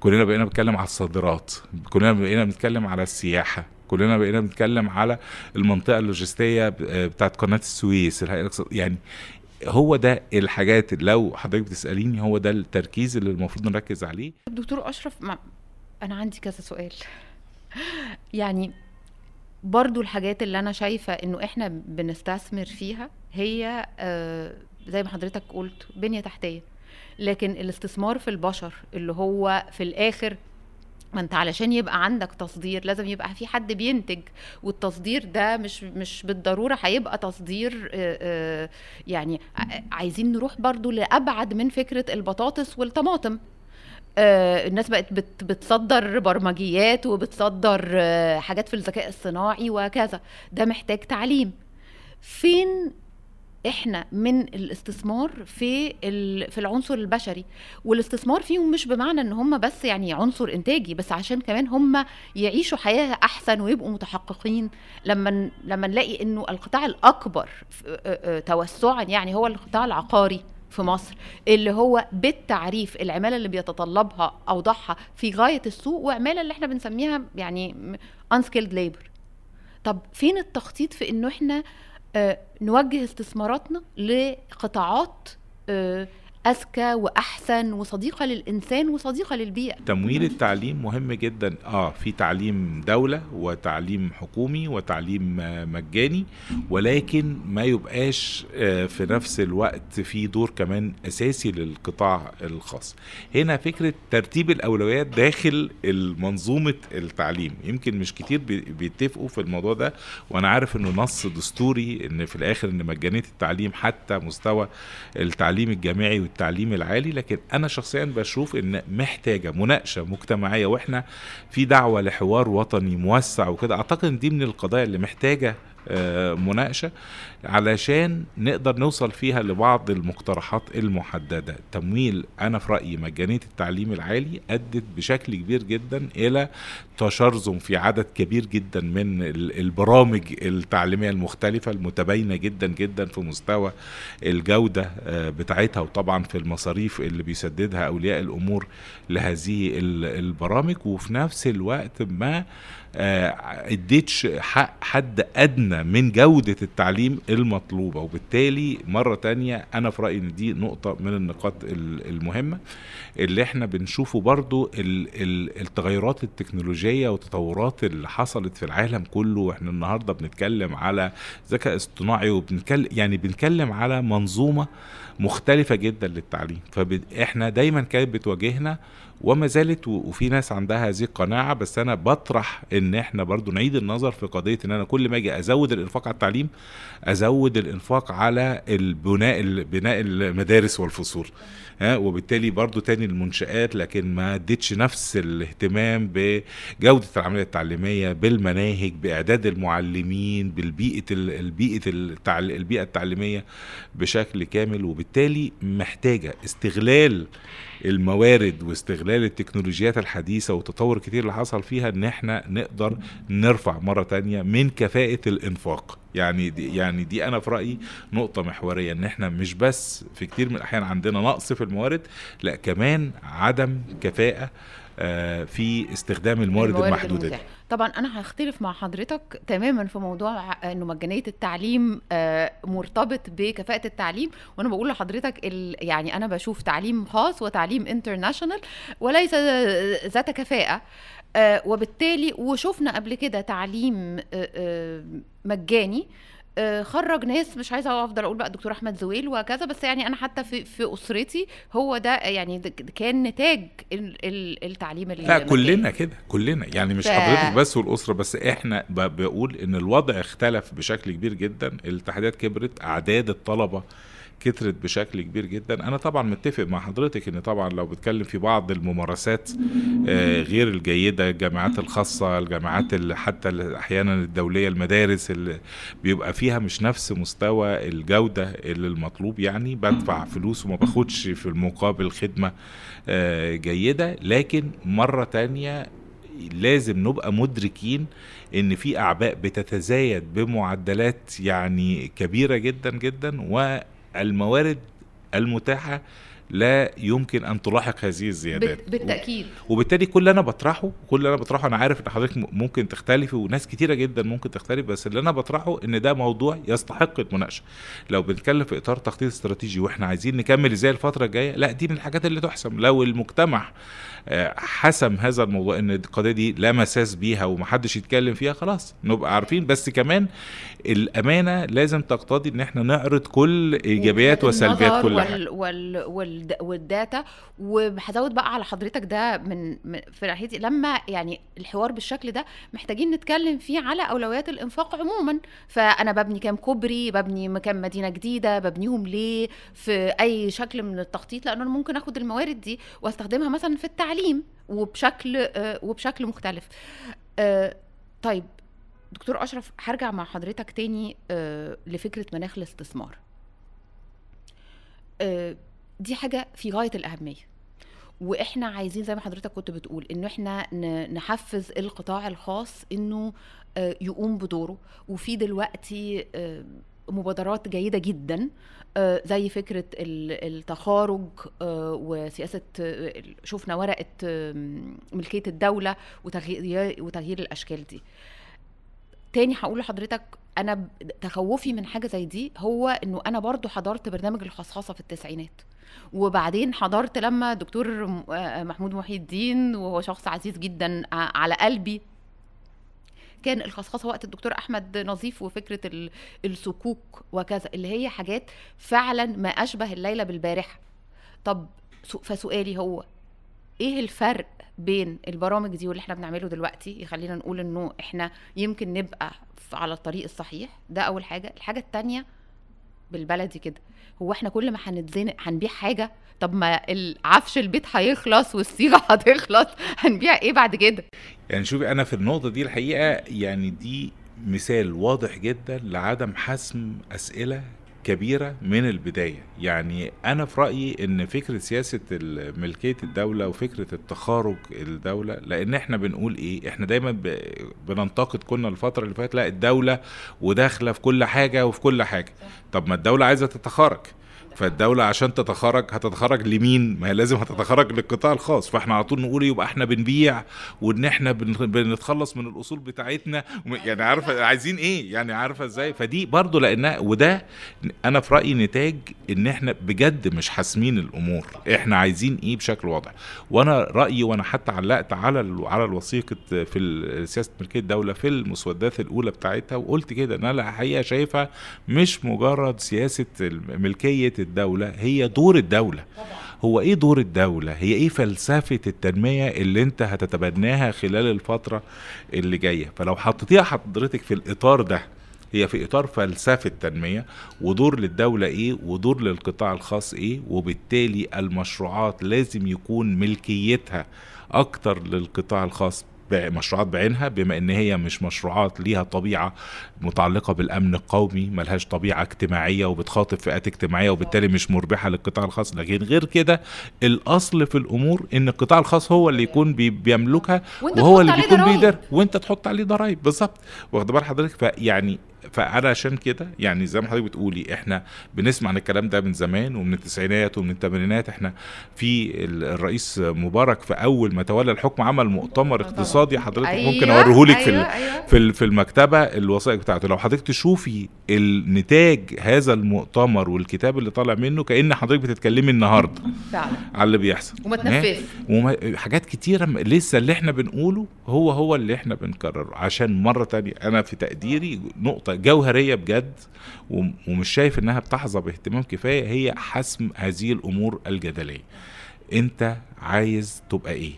كلنا بقينا بنتكلم على الصادرات. كلنا بقينا بنتكلم على السياحة. كلنا بقينا بنتكلم على المنطقة اللوجستية ب- بتاعت قناة السويس يعني هو ده الحاجات اللي لو حضرتك بتسأليني هو ده التركيز اللي المفروض نركز عليه. دكتور أشرف ما أنا عندي كذا سؤال. يعني برضو الحاجات اللي أنا شايفة إنه إحنا بنستثمر فيها هي آه، زي ما حضرتك قلت بنية تحتية. لكن الاستثمار في البشر اللي هو في الآخر ما أنت علشان يبقى عندك تصدير لازم يبقى في حد بينتج والتصدير ده مش مش بالضرورة هيبقى تصدير آه، آه، يعني عايزين نروح برضو لأبعد من فكرة البطاطس والطماطم. الناس بقت بت بتصدر برمجيات وبتصدر آه، حاجات في الذكاء الصناعي وكذا. ده محتاج تعليم. فين إحنا من الاستثمار في في العنصر البشري؟ والاستثمار فيهم مش بمعنى إن هم بس يعني عنصر إنتاجي بس عشان كمان هم يعيشوا حياة أحسن ويبقوا متحققين. لما لما نلاقي إنه القطاع الأكبر آه، آه، توسعا يعني هو القطاع العقاري. في مصر اللي هو بالتعريف العمالة اللي بيتطلبها اوضاعها في غاية السوق وعمالة اللي إحنا بنسميها يعني unskilled labor. طب فين التخطيط في إنه إحنا آه، نوجه استثماراتنا لقطاعات آه، أذكى وأحسن وصديقه للإنسان وصديقه للبيئة. تمويل التعليم مهم جدا. آه في تعليم دولة وتعليم حكومي وتعليم مجاني ولكن ما يبقاش آه، في نفس الوقت في دور كمان أساسي للقطاع الخاص. هنا فكرة ترتيب الأولويات داخل منظومة التعليم. يمكن مش كتير بي- بيتفقوا في الموضوع ده وأنا عارف إنه نص دستوري إن في الآخر إن مجانية التعليم حتى مستوى التعليم الجامعي والتعليم العالي لكن أنا شخصيا بشوف إن محتاجة مناقشة مجتمعية وإحنا في دعوة لحوار وطني موسع وكده. أعتقد إن دي من القضايا اللي محتاجة مناقشة علشان نقدر نوصل فيها لبعض المقترحات المحددة. تمويل أنا في رأيي مجانية التعليم العالي أدت بشكل كبير جدا إلى تشرذم في عدد كبير جدا من ال- البرامج التعليمية المختلفة المتباينة جدا جدا في مستوى الجودة آه، بتاعتها وطبعا في المصاريف اللي بيسددها أولياء الأمور لهذه ال- البرامج. وفي نفس الوقت ما آه، اديتش حق حد أدنى من جودة التعليم المطلوبة. وبالتالي مرة تانية أنا في رأيي إن دي نقطة من النقاط ال- المهمة اللي إحنا بنشوفه برضو ال- ال- التغيرات التكنولوجية والتطورات اللي حصلت في العالم كله. وإحنا النهارده بنتكلم على ذكاء اصطناعي وبنتكلم يعني بنتكلم على منظومة مختلفة جدا للتعليم. فاحنا دايما كانت بتواجهنا وما زالت وفي ناس عندها هذه القناعة بس أنا بطرح إن إحنا برضو نعيد النظر في قضية إن أنا كل ما أجي أزود الإنفاق على التعليم أزود الإنفاق على البناء بناء المدارس والفصول. ها وبالتالي برضو تاني المنشآت لكن ما اديتش نفس الاهتمام بجودة العملية التعليمية بالمناهج بإعداد المعلمين بالبيئة ال- البيئة التعل... البيئة التعليمية بشكل كامل. وبالتالي محتاجة استغلال الموارد واستغلال التكنولوجيات الحديثة والتطور الكتير اللي حصل فيها إن إحنا نقدر نرفع مرة تانية من كفاءة الإنفاق. يعني دي يعني دي أنا في رأيي نقطة محورية إن إحنا مش بس في كتير من الأحيان عندنا نقص في الموارد لا كمان عدم كفاءة آه، في استخدام الموارد المحدودة دي. طبعا أنا هختلف مع حضرتك تماما في موضوع إنه مجانية التعليم آه، مرتبط بكفاءة التعليم وأنا بقول لحضرتك يعني أنا بشوف تعليم خاص وتعليم انترناشونال وليس ذات كفاءة آه، وبالتالي وشفنا قبل كده تعليم آه، آه، مجاني آه، خرج ناس مش عايزة أفضل أقول بقى دكتور أحمد زويل وكذا بس يعني أنا حتى في في أسرتي هو ده يعني ده كان نتاج ال- ال- التعليم لا المجاني. كلنا كده كلنا يعني مش ف- حضرتك بس والأسرة بس إحنا بقول إن الوضع اختلف بشكل كبير جدا الاتحادات كبرت أعداد الطلبة كترت بشكل كبير جدا. أنا طبعا متفق مع حضرتك إن طبعا لو بتكلم في بعض الممارسات آه، غير الجيدة الجامعات الخاصة الجامعات حتى أحيانا الدولية المدارس اللي بيبقى فيها مش نفس مستوى الجودة اللي المطلوب يعني بدفع فلوس وما باخدش في المقابل خدمة آه، جيدة. لكن مرة تانية لازم نبقى مدركين إن في أعباء بتتزايد بمعدلات يعني كبيرة جدا جدا والموارد المتاحة لا يمكن أن تلاحق هذه الزيادات. بال- بالتأكيد. وبالتالي كل اللي أنا بطرحه كل اللي أنا بطرحه أنا عارف إن حضرتك ممكن تختلفي وناس كتيرة جدا ممكن تختلف بس اللي أنا بطرحه إن ده موضوع يستحق المناقشة. لو بنتكلم في إطار تخطيط استراتيجي وإحنا عايزين نكمل إزاي الفترة الجاية لا دي من الحاجات اللي تحسم. لو المجتمع حسم هذا الموضوع إن القضية دي لا مساس بيها ومحدش يتكلم فيها خلاص نبقى عارفين. بس كمان الأمانة لازم تقتضي إن إحنا نعرض كل إيجابيات وسلبيات كل حاجة وال وال وال والداتا. وهزود بقى على حضرتك ده من من- في ناحيتي لما يعني الحوار بالشكل ده محتاجين نتكلم فيه على أولويات الإنفاق عموما. فأنا ببني كام كوبري ببني كام مدينة جديدة ببنيهم ليه؟ في أي شكل من التخطيط لأن أنا ممكن آخد الموارد دي وأستخدمها مثلا في التعليم. وبشكل آه، وبشكل مختلف. آه، طيب دكتور أشرف هرجع مع حضرتك تاني آه، لفكرة مناخ الاستثمار. دي حاجة في غاية الأهمية. وإحنا عايزين زي ما حضرتك كنت بتقول انه إحنا نحفز القطاع الخاص إنه يقوم بدوره. وفي دلوقتي مبادرات جيدة جدا آه، زي فكرة ال- التخارج آه، وسياسة آه، شفنا ورقة ملكية الدولة وتغيير وتغيير الأشكال دي. تاني هقول لحضرتك أنا تخوفي من حاجة زي دي هو إنه أنا برضو حضرت برنامج الخصخصة في التسعينات. وبعدين حضرت لما دكتور م- آه محمود محي الدين وهو شخص عزيز جدا على قلبي كان الخصخصة وقت الدكتور أحمد نظيف وفكرة ال- السكوك وكذا اللي هي حاجات فعلا ما أشبه الليلة بالبارحة. طب فسؤالي هو إيه الفرق بين البرامج دي واللي إحنا بنعمله دلوقتي؟ يخلينا نقول إنه إحنا يمكن نبقى على الطريق الصحيح ده أول حاجة. الحاجة التانية بالبلدي كده هو إحنا كل ما هنتزنق هنبيع حاجة؟ طب ما العفش البيت هيخلص والصيغة هتخلص هنبيع إيه بعد كده؟ يعني شوفي أنا في النقطة دي الحقيقة يعني دي مثال واضح جدا لعدم حسم أسئلة كبيرة من البداية يعني أنا في رأيي إن فكرة سياسة ال- ملكية الدولة وفكرة التخارج الدولة لأن إحنا بنقول إيه إحنا دايما بننتقد كنا الفترة اللي فاتت لا الدولة وداخلة في كل حاجة وفي كل حاجة طب ما الدولة عايزة تتخارج فالدولة عشان تتخرج هتتخرج لمين؟ ما هي لازم هتتخرج للقطاع الخاص، فإحنا على طول نقول يبقى إحنا بنبيع وإن إحنا بن- بنتخلص من الأصول بتاعتنا يعني عارفة عايزين إيه؟ يعني عارفة إزاي؟ فدي برضو لأنها وده أنا في رأيي نتاج ان إحنا بجد مش حاسمين الأمور، إحنا عايزين إيه بشكل واضح، وأنا رأيي وأنا حتى علقت على على الوثيقة في سياسة ملكية الدولة في المسودات الأولى بتاعتها وقلت كده إن أنا الحقيقة شايفها مش مجرد سياسة ملكية الدولة هي دور الدولة هو إيه دور الدولة؟ هي إيه فلسفة التنمية اللي أنت هتتبناها خلال الفترة اللي جاية؟ فلو حطيتيها حضرتك في الإطار ده هي في إطار فلسفة تنمية ودور للدولة إيه ودور للقطاع الخاص إيه وبالتالي المشروعات لازم يكون ملكيتها أكتر للقطاع الخاص مشروعات بعينها بما إن هي مش مشروعات ليها طبيعة متعلقة بالأمن القومي ملهاش طبيعة اجتماعية وبتخاطب فئات اجتماعية وبالتالي مش مربحة للقطاع الخاص. لكن غير كده الأصل في الأمور إن القطاع الخاص هو اللي يكون بي- بيملكها وهو اللي بيكون. بيدير وأنت تحط عليه ضرايب بالظبط. واخد بال حضرتك؟ فيعني فانا عشان كده يعني زي ما حضرتك بتقولي إحنا بنسمع عن الكلام ده من زمان ومن التسعينات ومن الثمانينات. إحنا في ال- الرئيس مبارك في أول ما تولى الحكم عمل مؤتمر. اقتصادي حضرتك. أيوة، ممكن أوريهولك في ال- أيوة، أيوة. في في المكتبة الوثائق بتاعته. لو حضرتك تشوفي النتاج هذا المؤتمر والكتاب اللي طالع منه كأن حضرتك بتتكلمي النهارده فعلا. على اللي بيحصل. وما؟ تنفذ حاجات كتيرة م- لسه اللي إحنا بنقوله هو هو اللي إحنا بنكرره. عشان مرة تانية أنا في تقديري نقطة جوهرية بجد وم- ومش شايف إنها بتحظى باهتمام كفاية هي حسم هذه الأمور الجدلية. أنت عايز تبقى إيه؟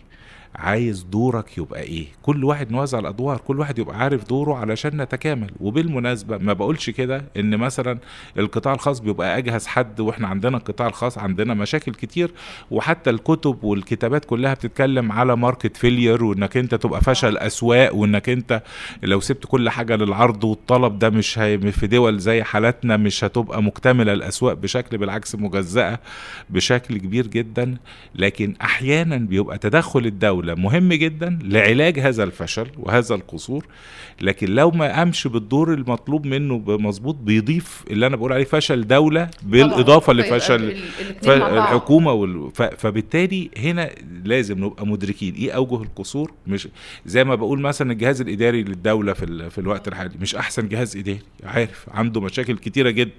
عايز دورك يبقى إيه؟ كل واحد نوزع الادوار كل واحد يبقى عارف دوره علشان نتكامل. وبالمناسبة ما بقولش كده إن مثلا القطاع الخاص بيبقى أجهز حد وإحنا عندنا القطاع الخاص عندنا مشاكل كتير وحتى الكتب والكتابات كلها بتتكلم على market failure وإنك أنت تبقى فشل أسواق وإنك أنت لو سبت كل حاجة للعرض والطلب ده مش هي في دول زي حالتنا مش هتبقى مكتملة الأسواق بشكل بالعكس مجزأة بشكل كبير جدا. لكن أحيانا بيبقى تدخل الدولة مهم جدا لعلاج هذا الفشل وهذا القصور لكن لو ما قامش بالدور المطلوب منه بمظبوط بيضيف اللي أنا بقول عليه فشل دولة بالإضافة طبعاً. لفشل ال- ال- الاتنين مع بعض. فالحكومه وال... ف... فبالتالي هنا لازم نبقى مدركين إيه أوجه القصور مش زي ما بقول مثلا الجهاز الإداري للدولة في. في الوقت الحالي مش أحسن جهاز إداري عارف عنده مشاكل كتيرة جدا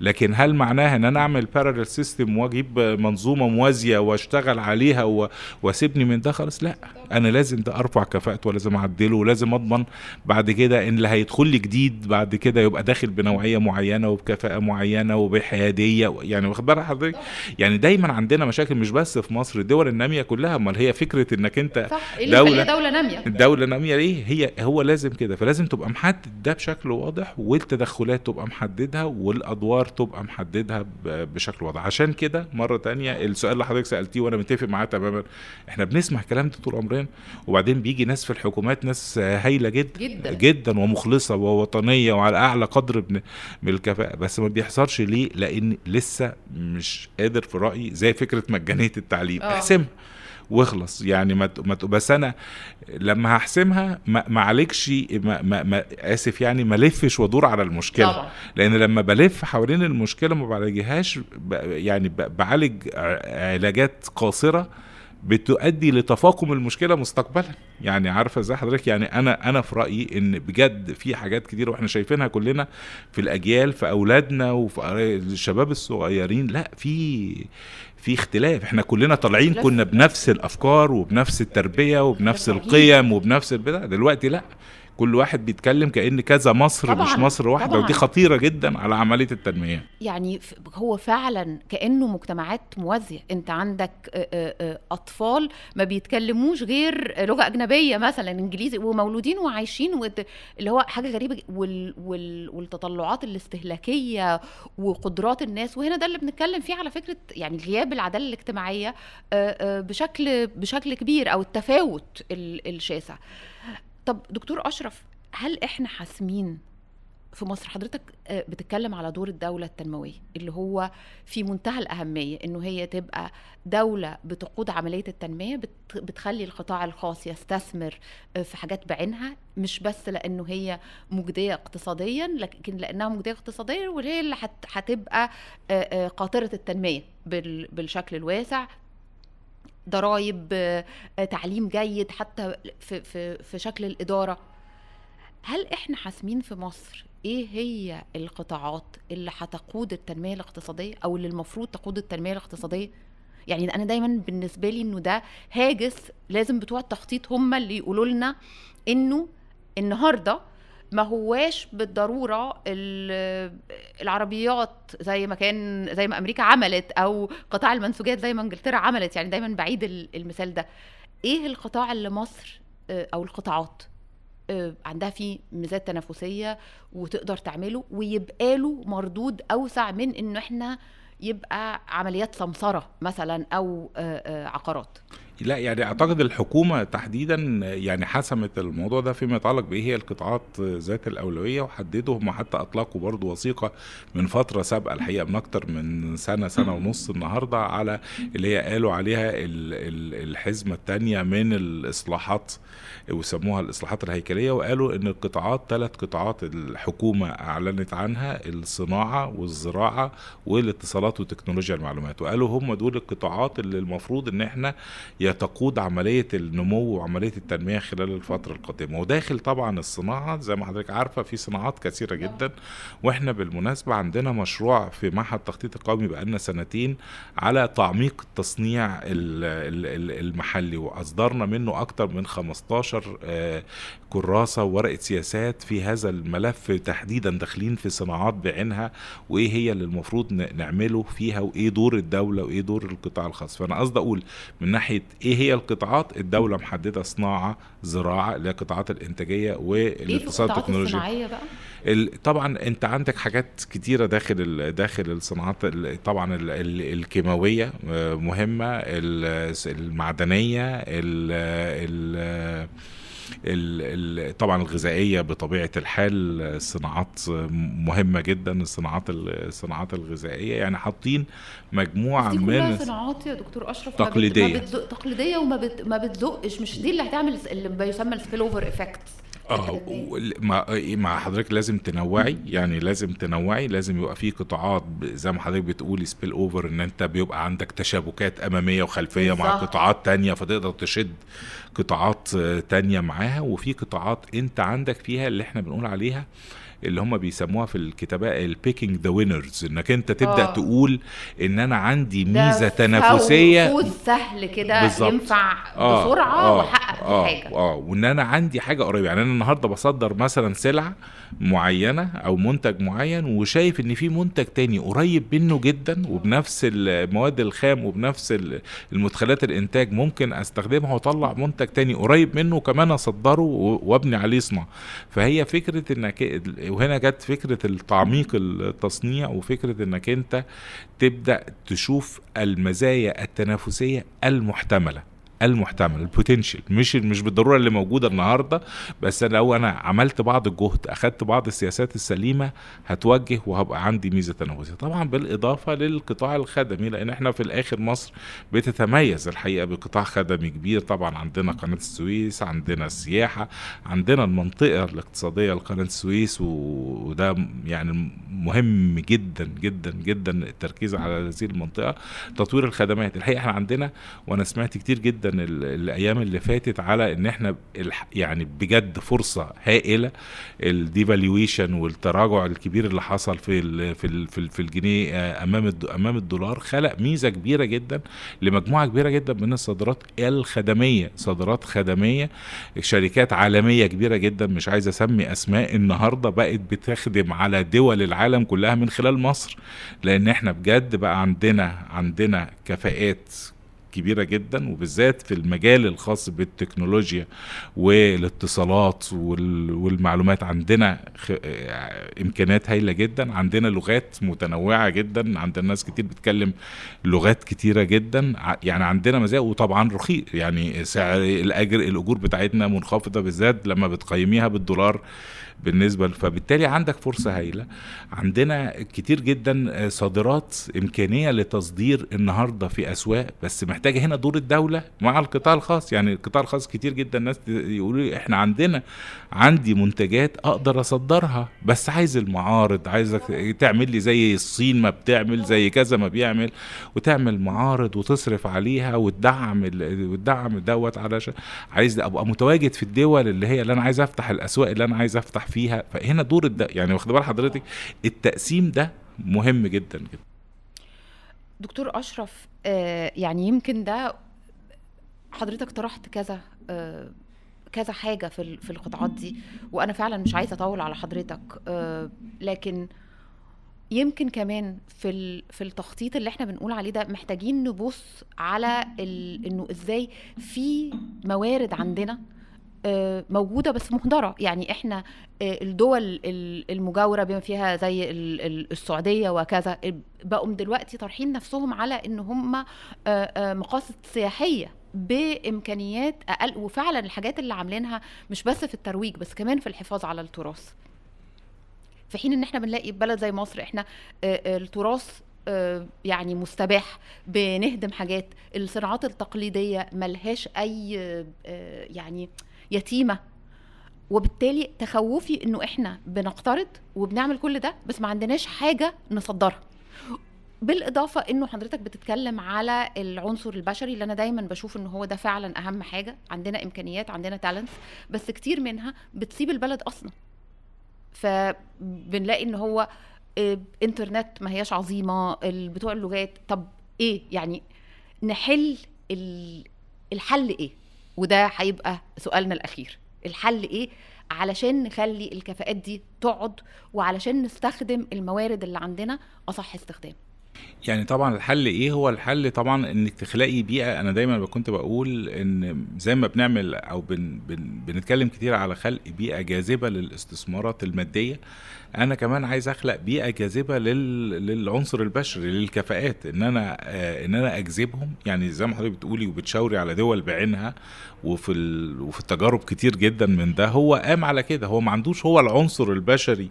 لكن هل معناها إن أنا أعمل parallel system وأجيب منظومة موازية وأشتغل عليها. وأسيبني من ده؟ خالص لا. أنا لازم ده أرفع كفاءته ولازم أعدله ولازم أضمن. بعد كده إن اللي هيدخل لي جديد بعد كده يبقى داخل بنوعية معينة وبكفاءة معينة وبحيادية يعني واخد بالك حضرتك؟ يعني دايما عندنا مشاكل مش بس في مصر الدول النامية كلها. أمال هي فكرة إنك أنت صح. دولة- يخليها دولة نامية؟ الدولة نامية ليه؟ هي هو لازم كده. فلازم تبقى محدد ده بشكل واضح والتدخلات تبقى محددها والأدوار تبقى محددها بشكل واضح. عشان كده مرة تانية السؤال اللي حضرتك سألتيه وأنا متفق معاه تماما إحنا بنسمع الكلام ده طول عمرنا وبعدين بيجي ناس في الحكومات ناس هايلة جدا جدا. جدا ومخلصة ووطنية وعلى أعلى قدر من من الكفاءة. بس ما بيحصلش ليه؟ لأن لسه مش قادر في رأيي زي فكرة مجانية التعليم. آه. احسمها. واخلص. يعني ما ما بس أنا لما هحسمها ما عليكش ما, ما, ما آسف يعني ما لفش وأدور على المشكلة. طبعا. لأن لما بلف حوالين المشكلة ما بعالجهاش يعني بعالج علاجات قاصرة بتؤدي لتفاقم المشكلة مستقبلا. يعني عارفة إزاي حضرتك؟ يعني أنا أنا في رأيي إن بجد في حاجات كتير وإحنا شايفينها كلنا في الأجيال في أولادنا وفي الشباب الصغيرين لا في في اختلاف. إحنا كلنا طالعين. كنا بنفس الأفكار وبنفس التربية وبنفس القيم وبنفس البتاع. دلوقتي لا. كل واحد بيتكلم كأن كذا مصر طبعاً، مش مصر واحدة طبعاً. ودي خطيرة جدا على عملية التنمية. يعني هو فعلا كأنه مجتمعات موازية. أنت عندك أطفال ما بيتكلموش غير لغة أجنبية مثلا إنجليزي ومولودين وعايشين اللي هو حاجة غريبة ج- وال وال والتطلعات الاستهلاكية وقدرات الناس وهنا ده اللي بنتكلم فيه على فكرة يعني غياب العدالة الاجتماعية آه، آه، بشكل بشكل كبير أو التفاوت ال- الشاسع. طب دكتور أشرف هل إحنا حاسمين في مصر؟ حضرتك آه، بتتكلم على دور الدولة التنموية اللي هو في منتهى الأهمية إنه هي تبقى دولة بتقود عملية التنمية بت- بتخلي القطاع الخاص يستثمر آه، في حاجات بعينها مش بس لأنه هي مجدية اقتصاديا لكن لأنها مجدية اقتصاديا وهي اللي هت- هتبقى آه، قاطرة التنمية بال- بالشكل الواسع. ضرائب آه، تعليم جيد حتى في في في شكل الإدارة. هل إحنا حاسمين في مصر إيه هي القطاعات اللي هتقود التنمية الاقتصادية أو اللي المفروض تقود التنمية الاقتصادية؟ يعني أنا دايما بالنسبة لي إنه ده هاجس لازم بتوع التخطيط هم اللي يقولوا لنا إنه النهارده ما هواش بالضرورة ال- العربيات زي ما كان زي ما أمريكا عملت أو قطاع المنسوجات زي ما إنجلترا عملت. يعني دايما بعيد ال- المثال ده. إيه القطاع اللي مصر آه، أو القطاعات آه، عندها فيه ميزات تنافسية وتقدر تعمله ويبقى له مردود أوسع من انه إحنا يبقى عمليات سمسرة مثلا أو آه، عقارات؟ لا يعني أعتقد الحكومة تحديدا يعني حسمت الموضوع ده فيما يتعلق بإيه؟ هي القطاعات ذات الأولوية وحددوا هم حتى اطلقوا برضو وثيقة من فترة سابقة الحقيقة من أكتر من سنة سنة ونص النهارده على اللي هي قالوا عليها ال- ال- الحزمة الثانية من الإصلاحات وسموها الإصلاحات الهيكلية وقالوا إن القطاعات ثلاث قطاعات الحكومة أعلنت عنها الصناعة والزراعة والاتصالات وتكنولوجيا المعلومات. وقالوا هم دول القطاعات اللي المفروض إن إحنا يتقود عملية النمو وعملية التنمية خلال الفترة القادمه وداخل طبعا الصناعة زي ما حضرتك عارفة في صناعات كثيرة جدا. وإحنا بالمناسبة عندنا مشروع في معهد التخطيط القومي بقالنا سنتين على تعميق التصنيع ال- ال- ال- المحلي. وأصدرنا منه أكتر من 15 كراسة وورقة سياسات في هذا الملف تحديدا داخلين في صناعات بعينها وإيه هي اللي المفروض نعمله فيها وإيه دور الدولة وإيه دور القطاع الخاص. فأنا قصدي أقول من ناحية إيه هي القطاعات الدولة محددة صناعة زراعة اللي هي القطاعات والاتصال القطاعات التكنولوجي. طبعا أنت عندك حاجات كتيرة داخل داخل الصناعات ال- طبعا ال- ال- الكيماوية آه، مهمة ال- طبعا الغذائية بطبيعة الحال الصناعات مهمة جدا الصناعات ال- الصناعات الغذائية. يعني حاطين مجموعة دي كلها من صناعات يا دكتور أشرف تقليدية. ما بت... ما بتزق... تقليدية. وما بت... ما بتزقش. مش دي اللي هتعمل اللي بيسمى ال spillover effect آه مع مع حضرتك لازم تنوعي يعني لازم تنوعي لازم يبقى في قطاعات زي ما حضرتك بتقولي spillover إن أنت بيبقى عندك تشابكات أمامية وخلفية مع بالظبط. قطاعات تانية فتقدر تشد قطاعات آه، تانية معاها وفي قطاعات أنت عندك فيها اللي إحنا بنقول عليها اللي هم بيسموها في الكتابة ال picking the winners إنك أنت تبدأ آه. تقول إن أنا عندي ميزة تنافسية فوز سهل كده. ينفع آه، بسرعة آه، وأحقق آه حاجة آه وإن أنا عندي حاجة قريبة يعني أنا النهارده بصدر مثلا سلعة معينة أو منتج معين وشايف إن في منتج تاني قريب منه جدا وبنفس المواد الخام وبنفس ال- المدخلات الإنتاج ممكن أستخدمها وأطلع منتج تاني قريب منه وكمان أصدره وأبني عليه صناعة. فهي فكرة إنك وهنا جت فكرة التعميق التصنيع وفكرة إنك أنت تبدأ تشوف المزايا التنافسية المحتملة. المحتمل البوتنشال مش مش بالضرورة اللي موجودة النهارده بس لو أنا عملت بعض الجهد أخدت بعض السياسات السليمة هتوجه وهبقى عندي ميزة تنافسية. طبعا بالإضافة للقطاع الخدمي لأن إحنا في الآخر مصر بتتميز الحقيقة بقطاع خدمي كبير. طبعا عندنا قناة السويس عندنا السياحة عندنا المنطقة الاقتصادية لقناة السويس وده يعني مهم جدا جدا جدا التركيز على هذه المنطقة. تطوير الخدمات. الحقيقة إحنا عندنا وأنا سمعت كتير جدا الأيام اللي فاتت على إن إحنا يعني بجد فرصة هائلة. الديفالويشن والتراجع الكبير اللي حصل في في في الجنيه أمام أمام الدولار خلق ميزة كبيرة جدا لمجموعة كبيرة جدا من الصادرات الخدمية صادرات خدمية شركات عالمية كبيرة جدا. مش عايز أسمي أسماء. النهارده بقت بتخدم على دول العالم كلها من خلال مصر. لأن إحنا بجد بقى عندنا عندنا كفاءات كبيرة جدا وبالذات في المجال الخاص بالتكنولوجيا والاتصالات والمعلومات. عندنا إمكانيات هايلة جدا عندنا لغات متنوعة جدا عندنا ناس كتير بتتكلم لغات كتيرة جدا يعني عندنا مزايا وطبعا رخيص يعني سعر الأجر الأجور بتاعتنا منخفضة بالذات لما بتقيميها بالدولار. بالنسبة فبالتالي عندك فرصة هايلة. عندنا كتير جدا صادرات إمكانية لتصدير النهارده في أسواق بس محتاجة هنا دور الدولة مع القطاع الخاص. يعني القطاع الخاص كتير جدا الناس يقولوا إحنا عندنا عندي منتجات أقدر أصدرها بس عايز المعارض عايزك تعمل لي زي الصين ما بتعمل زي كذا ما بيعمل وتعمل معارض وتصرف عليها وتدعم وتدعم دوت علشان عايز أبقى متواجد في الدول اللي هي اللي أنا عايز أفتح الأسواق اللي أنا عايز أفتح فيها. فهنا دور الد... يعني واخد بال حضرتك التقسيم ده مهم جدا جدا. دكتور أشرف آه يعني يمكن ده حضرتك طرحت كذا آه كذا حاجة في في القطاعات دي وأنا فعلا مش عايزة أطول على حضرتك آه لكن يمكن كمان في في التخطيط اللي إحنا بنقول عليه ده محتاجين نبص على إنه إزاي في موارد عندنا موجودة بس مهدره يعني إحنا الدول المجاورة بما فيها زي السعودية وكذا بقوا دلوقتي طارحين نفسهم على إن هم مقاصد سياحية. بإمكانيات أقل وفعلا الحاجات اللي عاملينها مش بس في الترويج بس كمان في الحفاظ على التراث. في حين إن إحنا بنلاقي بلد زي مصر إحنا التراث يعني مستباح بنهدم حاجات الصناعات التقليدية ملهاش أي يعني يتيمة. وبالتالي تخوفي إنه إحنا بنقترض وبنعمل كل ده بس ما عندناش حاجة نصدرها. بالإضافة إنه حضرتك بتتكلم على العنصر البشري اللي أنا دايما بشوف إن هو ده فعلا أهم حاجة. عندنا إمكانيات عندنا talents بس كتير منها بتسيب البلد أصلا. فبنلاقي إن هو إنترنت ما هياش عظيمة بتوع اللغات طب إيه؟ يعني نحل الحل إيه؟ وده هيبقى سؤالنا الأخير. الحل إيه؟ علشان نخلي الكفاءات دي تقعد وعلشان نستخدم الموارد اللي عندنا أصح استخدام. يعني طبعا الحل إيه؟ هو الحل طبعا إنك تخلقي بيئة. أنا دايما كنت بقول إن زي ما بنعمل أو بن بن بنتكلم كتير على خلق بيئة جاذبة للاستثمارات المادية أنا كمان عايز أخلق بيئة جاذبة لل... للعنصر البشري للكفاءات. إن أنا آه إن أنا أجذبهم. يعني زي ما حضرتك بتقولي وبتشاوري على دول بعينها وفي ال... وفي التجارب كتير جدا من ده هو قام على كده. هو ما عندوش هو العنصر البشري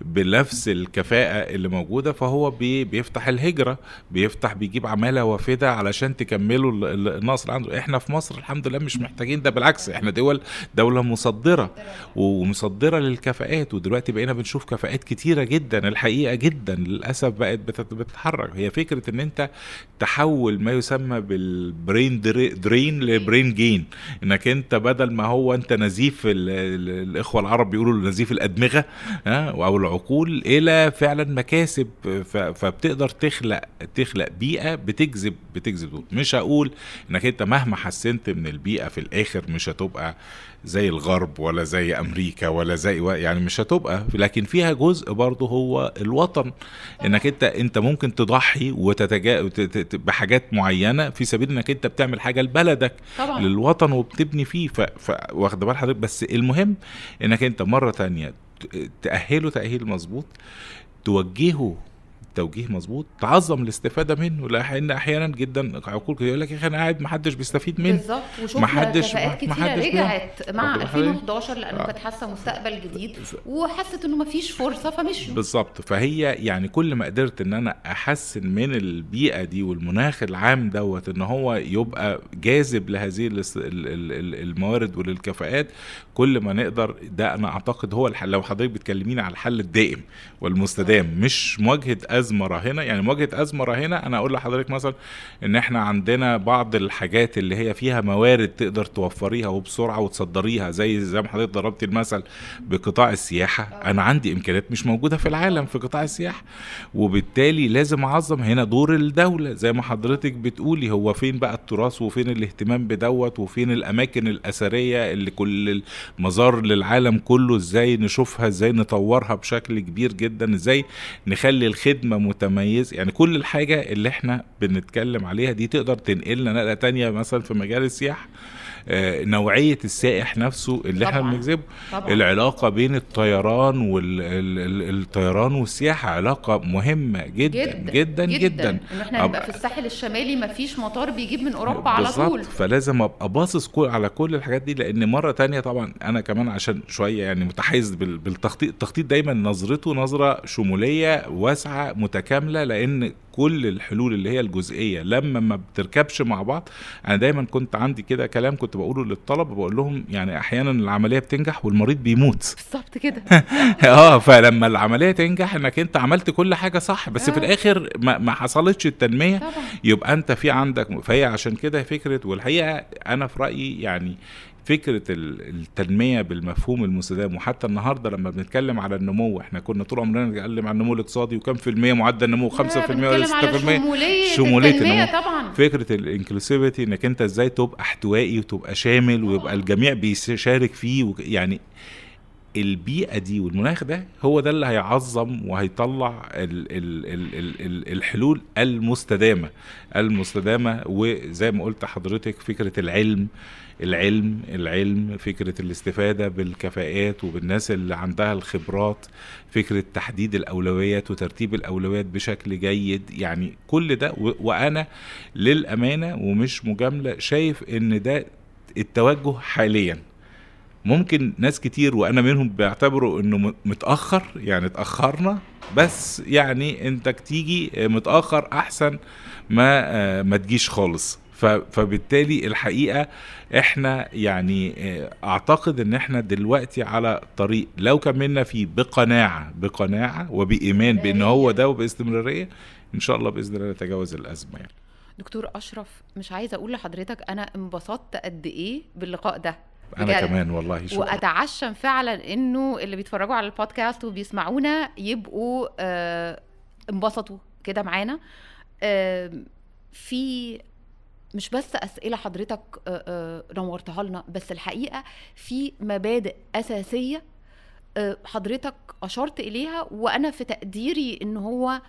بنفس الكفاءة اللي موجودة فهو بي... بيفتح الهجرة بيفتح بيجيب عمالة وافدة علشان تكملوا النقص اللي عنده. إحنا في مصر الحمد لله مش محتاجين ده بالعكس إحنا دول دولة مصدرة ومصدرة للكفاءات. ودلوقتي بقينا بنشوف كفاءات كتيرة جدا الحقيقة جدا. للأسف بقت بتتحرك. هي فكرة إن أنت تحول ما يسمى بالبرين درين لبرين جين إنك أنت بدل ما هو أنت نزيف الإخوة العرب بيقولوا نزيف الأدمغة أو العقول إلى فعلا مكاسب. فبتقدر تخلق تخلق بيئة بتجذب بتجذب مش هقول إنك أنت مهما حسنت من البيئة في الآخر مش هتبقى زي الغرب ولا زي أمريكا ولا زي يعني مش هتبقى. لكن فيها جزء برضه هو الوطن. إنك أنت أنت ممكن تضحي وتتجا بحاجات معينة في سبيل إنك أنت بتعمل حاجة لبلدك طبعا. للوطن وبتبني فيه. ف... ف... واخد بال حضرتك؟ بس المهم إنك أنت مرة تانية تأهله تأهيل مظبوط توجهه توجيه مظبوط تعظم الاستفادة منه لأن أحيانا جدا عقول يقول لك يا أخي أنا قاعد ما حدش بيستفيد مني. بالظبط وشفنا محدش- كفاءات محدش. رجعت مع واخد بالك؟ 2011 لأنه كانت حاسة مستقبل جديد وحست إنه مفيش فرصة فمشوا بالظبط. فهي يعني كل ما قدرت إن أنا أحسن من البيئة دي والمناخ العام دوت إن هو يبقى جاذب لهذه الموارد وللكفاءات كل ما نقدر ده أنا أعتقد هو الحل لو حضرتك بتكلميني على الحل الدائم والمستدام مش مواجهة ازمه راهنه يعني مواجهه ازمه راهنه أنا أقول لحضرتك مثلا إن إحنا عندنا بعض الحاجات اللي هي فيها موارد تقدر توفريها وبسرعة وتصدريها زي زي ما حضرتك ضربتي المثل بقطاع السياحة. أنا عندي إمكانيات مش موجودة في العالم في قطاع السياحة. وبالتالي لازم أعظم هنا دور الدولة. زي ما حضرتك بتقولي هو فين بقى التراث وفين الاهتمام بدوت وفين الأماكن الأثرية اللي كل المزار للعالم كله إزاي نشوفها إزاي نطورها بشكل كبير جدا إزاي نخلي الخدمة متميز يعني كل الحاجة اللي إحنا بنتكلم عليها دي تقدر تنقلنا نقلة تانية مثلا في مجال السياحة. آه، نوعية السائح نفسه اللي إحنا. بنجذبه العلاقة بين الطيران والطيران والسياحة علاقة مهمة جدا جدا جدا, جداً. جدا إن إحنا نبقى في الساحل الشمالي مفيش مطار بيجيب من أوروبا على. طول فلازم أبقى باصص على كل الحاجات دي لأن مرة تانية طبعا أنا كمان عشان شوية يعني متحيز بال- بالتخطيط التخطيط دايما نظرته نظرة شمولية واسعة متكاملة لأن كل الحلول اللي هي الجزئية. لما ما بتركبش مع بعض أنا دايما كنت عندي كده كلام كنت بقوله للطلبه بقول لهم يعني أحيانا العملية بتنجح والمريض بيموت. بالظبط كده. آه فلما العملية تنجح إنك أنت عملت كل حاجة صح بس في آه. الآخر ما, ما حصلتش التنمية طبعا. يبقى أنت في عندك فهي عشان كده فكرة والحقيقة أنا في رأيي يعني فكرة ال- التنمية بالمفهوم المستدام. وحتى النهارده لما بنتكلم على النمو إحنا كنا طول عمرنا نتكلم عن النمو الاقتصادي وكم في المية معدل النمو 5% ولا 6% بنتكلم على شمولية النمو. طبعا. فكرة الانكلوسيفيتي انك انت إزاي تبقى احتوائي وتبقى شامل ويبقى الجميع بيشارك فيه يعني البيئة دي والمناخ ده هو ده اللي هيعظم وهيطلع ال ال ال ال ال الحلول المستدامة. المستدامة وزي ما قلت حضرتك فكرة العلم العلم العلم فكرة الاستفادة بالكفاءات وبالناس اللي عندها الخبرات فكرة تحديد الأولويات وترتيب الأولويات بشكل جيد. يعني كل ده و- وأنا للأمانة ومش مجاملة شايف إن ده التوجه حاليا. ممكن ناس كتير وأنا منهم بيعتبروا إنه متأخر يعني اتأخرنا بس يعني أنت تيجي متأخر أحسن ما آه، ما تجيش خالص. فبالتالي الحقيقة إحنا يعني آه، اعتقد ان إحنا دلوقتي على طريق لو كملنا فيه بقناعة بقناعة وبإيمان بإن هو ده وباستمرارية إن شاء الله بإذن الله نتجاوز الأزمة يعني. دكتور أشرف مش عايزة أقول لحضرتك أنا انبسطت قد إيه باللقاء ده. أنا بجد. كمان والله شكرا. وأتعشم فعلا إنه اللي بيتفرجوا على البودكاست وبيسمعونا يبقوا آه، انبسطوا كده معانا. آم، في مش بس أسئلة حضرتك نورتها لنا بس الحقيقة في مبادئ أساسية حضرتك أشرت إليها وأنا في تقديري إن هو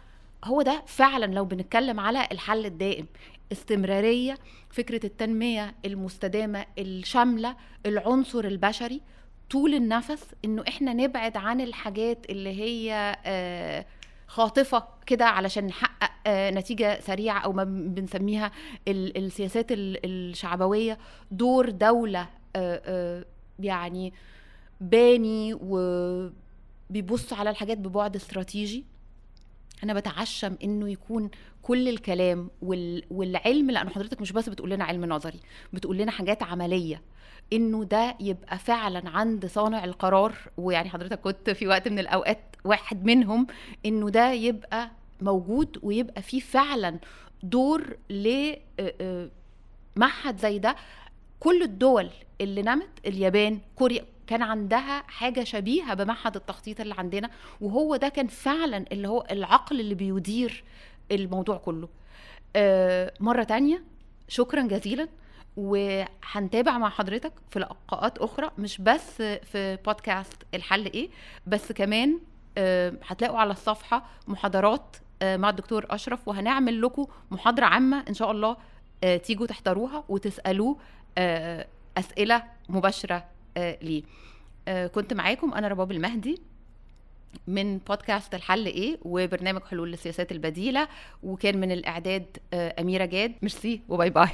هو ده فعلا لو بنتكلم على الحل الدائم. استمرارية فكرة التنمية المستدامة الشاملة العنصر البشري طول النفس إنه إحنا نبعد عن الحاجات اللي هي خاطفة كده علشان نحقق آه، نتيجة سريعة أو ما بنسميها ال- السياسات ال- الشعبوية. دور دولة آه، آه، يعني باني وبيبص على الحاجات ببعد استراتيجي. أنا بتعشم إنه يكون كل الكلام وال... والعلم لأن حضرتك مش بس بتقول لنا علم نظري بتقول لنا حاجات عملية. إنه ده يبقى فعلا عند صانع القرار. ويعني حضرتك كنت في وقت من الأوقات واحد منهم إنه ده يبقى موجود ويبقى فيه فعلا دور لمعهد زي ده. كل الدول اللي نمت اليابان كوريا كان عندها حاجة شبيهة بمعهد التخطيط اللي عندنا وهو ده كان فعلا اللي هو العقل اللي بيدير الموضوع كله. آه، مرة تانية شكرا جزيلا وهنتابع مع حضرتك في لقاءات أخرى مش بس في بودكاست الحل إيه بس كمان آه، هتلاقوا على الصفحة محاضرات آه، مع الدكتور أشرف وهنعمل لكم محاضرة عامة إن شاء الله آه، تيجوا تحضروها وتسألوه آه، أسئلة مباشرة آه، ليه. آه، كنت معاكم أنا رباب المهدي من بودكاست الحل إيه وبرنامج حلول للسياسات البديلة وكان من الإعداد آه، أميرة جاد. ميرسي وباي باي.